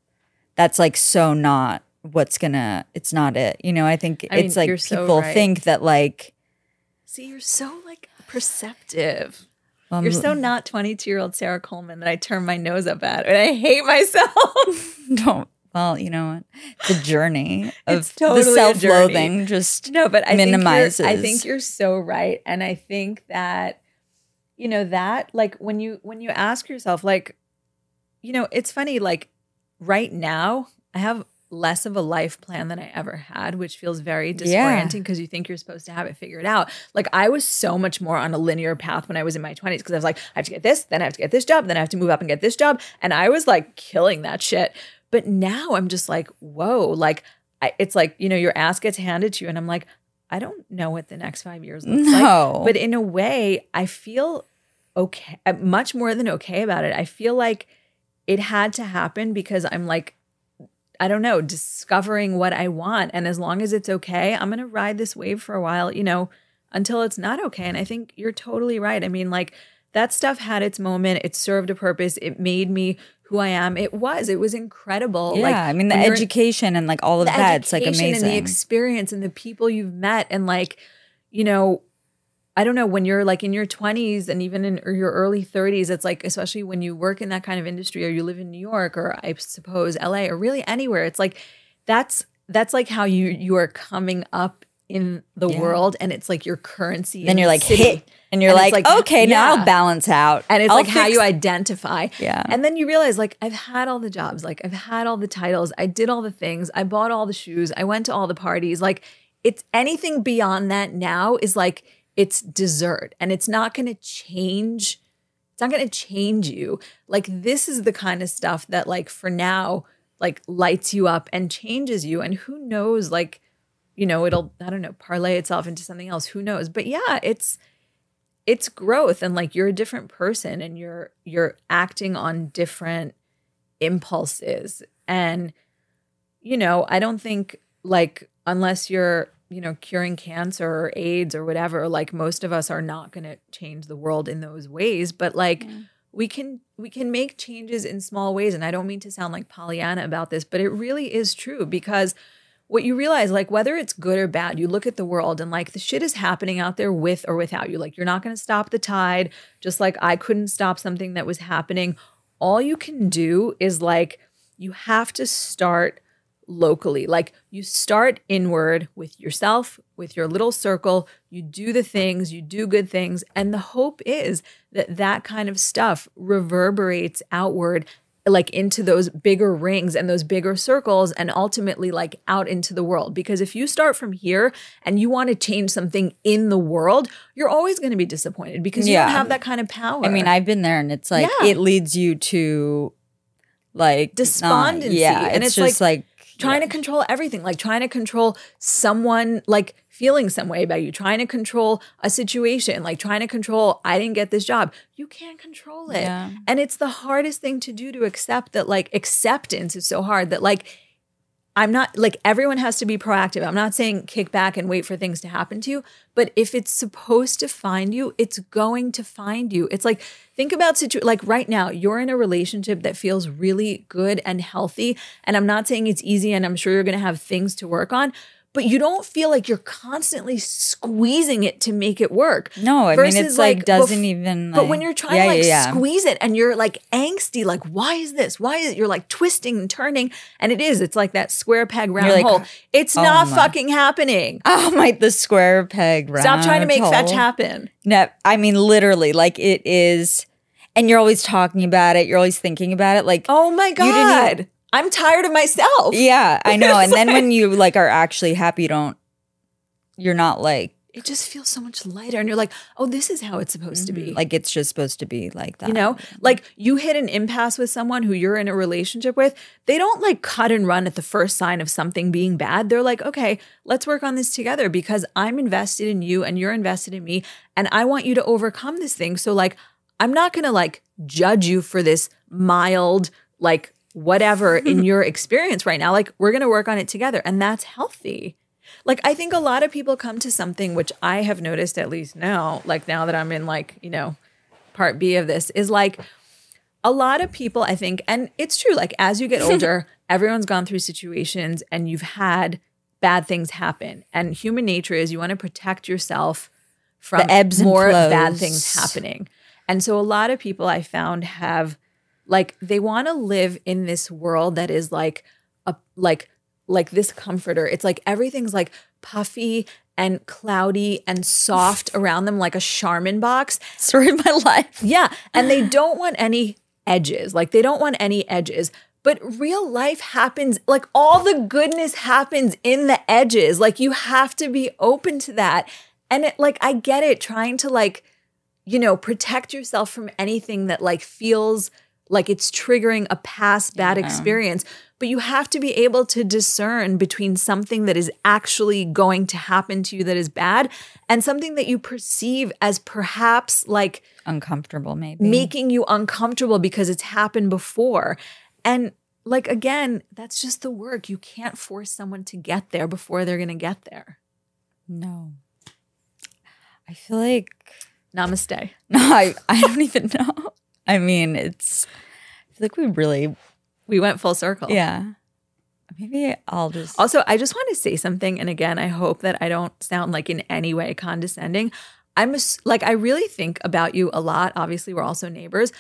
that's like so not what's gonna it's not it you know? I think I it's mean, like people so right. think that like see you're so like perceptive. Um, you're so not 22 year old sarah coleman that i turn my nose up at and i hate myself. Don't well, you know, the journey of totally the self-loathing just no, but I minimizes. Think I think you're so right, and I think that you know that like when you when you ask yourself like, you know, it's funny like right now I have less of a life plan than I ever had, which feels very Yeah. disorienting because you think you're supposed to have it figured out. Like I was so much more on a linear path when I was in my 20s because I was like, I have to get this, then I have to get this job, then I have to move up and get this job. And I was like killing that shit. But now I'm just like, whoa, like I, it's like, you know, your ass gets handed to you. And I'm like, I don't know what the next five years looks No. like. But in a way, I feel okay, uh, much more than okay about it. I feel like it had to happen because I'm like, I don't know, discovering what I want. And as long as it's okay, I'm going to ride this wave for a while, you know, until it's not okay. And I think you're totally right. I mean, like, that stuff had its moment. It served a purpose. It made me who I am. It was. It was incredible. yeah, like, I mean the education and like all of that. It's like amazing. and the experience and the people you've met and like you know i don't know when you're like in your 20s and even in your early 30s it's like especially when you work in that kind of industry or you live in new york or i suppose la or really anywhere it's like that's that's like how you you are coming up in the Yeah. world and it's like your currency then you're the like city. hit, and you're And like, like, okay, now. I'll balance out, and it's I'll like how you identify Yeah. and then you realize, like, I've had all the jobs, like, I've had all the titles, I did all the things, I bought all the shoes, I went to all the parties. Like, it's anything beyond that now is like, it's dessert and it's not going to change. It's not going to change you. Like, this is the kind of stuff that, like, for now, like, lights you up and changes you. And who knows, like, you know, it'll, I don't know, parlay itself into something else. Who knows? But yeah, it's, it's growth and like you're a different person and you're you're acting on different impulses. And you know i don't think like unless you're you know curing cancer or aids or whatever like most of us are not going to change the world in those ways. But like we can we can make changes in small ways and i don't mean to sound like pollyanna about this but it really is true because what you realize, like whether it's good or bad, you look at the world and like the shit is happening out there with or without you. Like you're not going to stop the tide, just like I couldn't stop something that was happening. All you can do is like you have to start locally. Like you start inward with yourself, with your little circle. You do the things, you do good things. And the hope is that that kind of stuff reverberates outward like into those bigger rings and those bigger circles and ultimately like out into the world because if you start from here and you want to change something in the world you're always going to be disappointed because you Yeah. don't have that kind of power I mean, I've been there, and it's like Yeah. it leads you to like not- Despondency, yeah, and it's, it's just like, trying to control everything like trying to control someone like feeling some way about you trying to control a situation like trying to control i didn't get this job you can't control it Yeah. and it's the hardest thing to do to accept that like acceptance is so hard that like I'm not like everyone has to be proactive. I'm not saying kick back and wait for things to happen to you, but if it's supposed to find you, it's going to find you. It's like think about situ like right now, you're in a relationship that feels really good and healthy, and I'm not saying it's easy and I'm sure you're going to have things to work on, but you don't feel like you're constantly squeezing it to make it work. no, I mean, it's like, doesn't bef- even. but when you're trying yeah, to like yeah, yeah. squeeze it and you're like angsty, like, why is this? Why is it? You're like twisting and turning. And it is, it's like that square peg round like, hole. It's oh not my- fucking happening. Oh my, the square peg round. Stop trying to make fetch happen. No, I mean literally, like it is, and you're always talking about it. You're always thinking about it. Like, Oh my didn't God. I'm tired of myself. yeah, I know. And It's then when you like are actually happy, you don't. You're not like It just feels so much lighter. And you're like, oh, this is how it's supposed to be. Mm-hmm. like it's just supposed to be like that. You know, mm-hmm. like you hit an impasse with someone who you're in a relationship with, they don't like cut and run at the first sign of something being bad. They're like, okay, let's work on this together because I'm invested in you and you're invested in me. And I want you to overcome this thing. So, like, I'm not going to like judge you for this mild, like, whatever in your experience right now. Like, we're going to work on it together. And that's healthy. Like, I think a lot of people come to something which I have noticed, at least now, like now that I'm in, like, you know, part B of this, is like, a lot of people, I think, and it's true, like as you get older, everyone's gone through situations and you've had bad things happen. And human nature is you want to protect yourself from The ebbs more bad things happening. And so a lot of people I found have like they want to live in this world that is like a like like this comforter. It's like everything's like puffy and cloudy and soft around them like a Charmin box. story of my life. Yeah. And they don't want any edges. Like they don't want any edges. But real life happens, like all the goodness happens in the edges. Like you have to be open to that. And it, like, I get it, trying to like, you know, protect yourself from anything that like feels like it's triggering a past bad Yeah. experience. But you have to be able to discern between something that is actually going to happen to you that is bad and something that you perceive as perhaps like Uncomfortable, maybe. making you uncomfortable because it's happened before. And like again, that's just the work. You can't force someone to get there before they're going to get there. No. I feel like Namaste. no, I, I don't even know. I mean, it's I feel like we really We went full circle. yeah. Maybe I'll just Also, I just want to say something. And again, I hope that I don't sound like in any way condescending. I'm a like, I really think about you a lot. Obviously, we're also neighbors.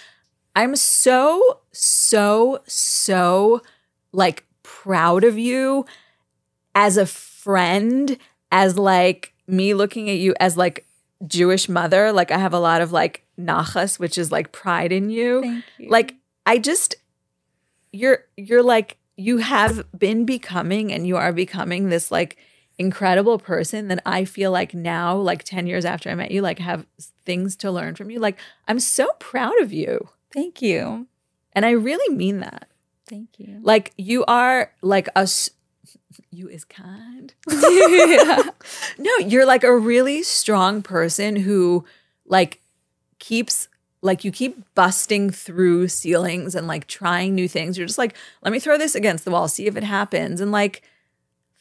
I'm so, so, so like proud of you as a friend, as like me looking at you as like Jewish mother. Like, I have a lot of like nachas, which is like pride in you Thank you. like i just you're you're like you have been becoming and you are becoming this like incredible person that i feel like now like 10 years after i met you like have things to learn from you like i'm so proud of you Thank you. and i really mean that Thank you. like you are like a you is kind yeah. no you're like a really strong person who like keeps like you keep busting through ceilings and like trying new things you're just like let me throw this against the wall see if it happens and like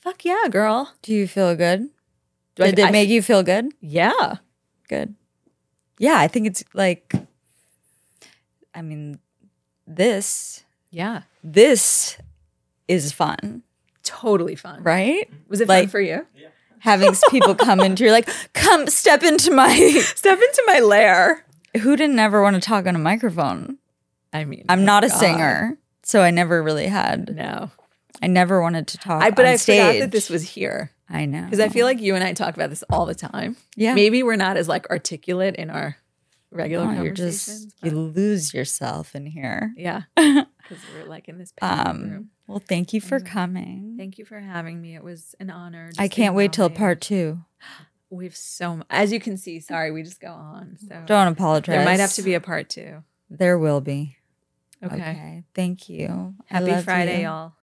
fuck yeah girl Do you feel good? Do I- Did it I- make you feel good? yeah Good. Yeah, I think it's like I mean this yeah this is fun, totally fun right? was it fun for you Yeah. Having people come into you're like, come step into my step into my lair who didn't ever want to talk on a microphone? i mean I'm not a God. singer, so I never really had. no I never wanted to talk. i but i stage. forgot that this was here I know because i feel like you and i talk about this all the time yeah, maybe we're not as like articulate in our regular Oh, conversations just but- you lose yourself in here. Yeah, because we're like in this padded room. Um. Well, thank you for Mhm. coming. Thank you for having me. It was an honor. I can't wait till part two. We've so mu- as you can see. Sorry, we just go on. So Don't apologize. there might have to be a part two. There will be. Okay. Okay. Thank you. Happy Friday, you. y'all.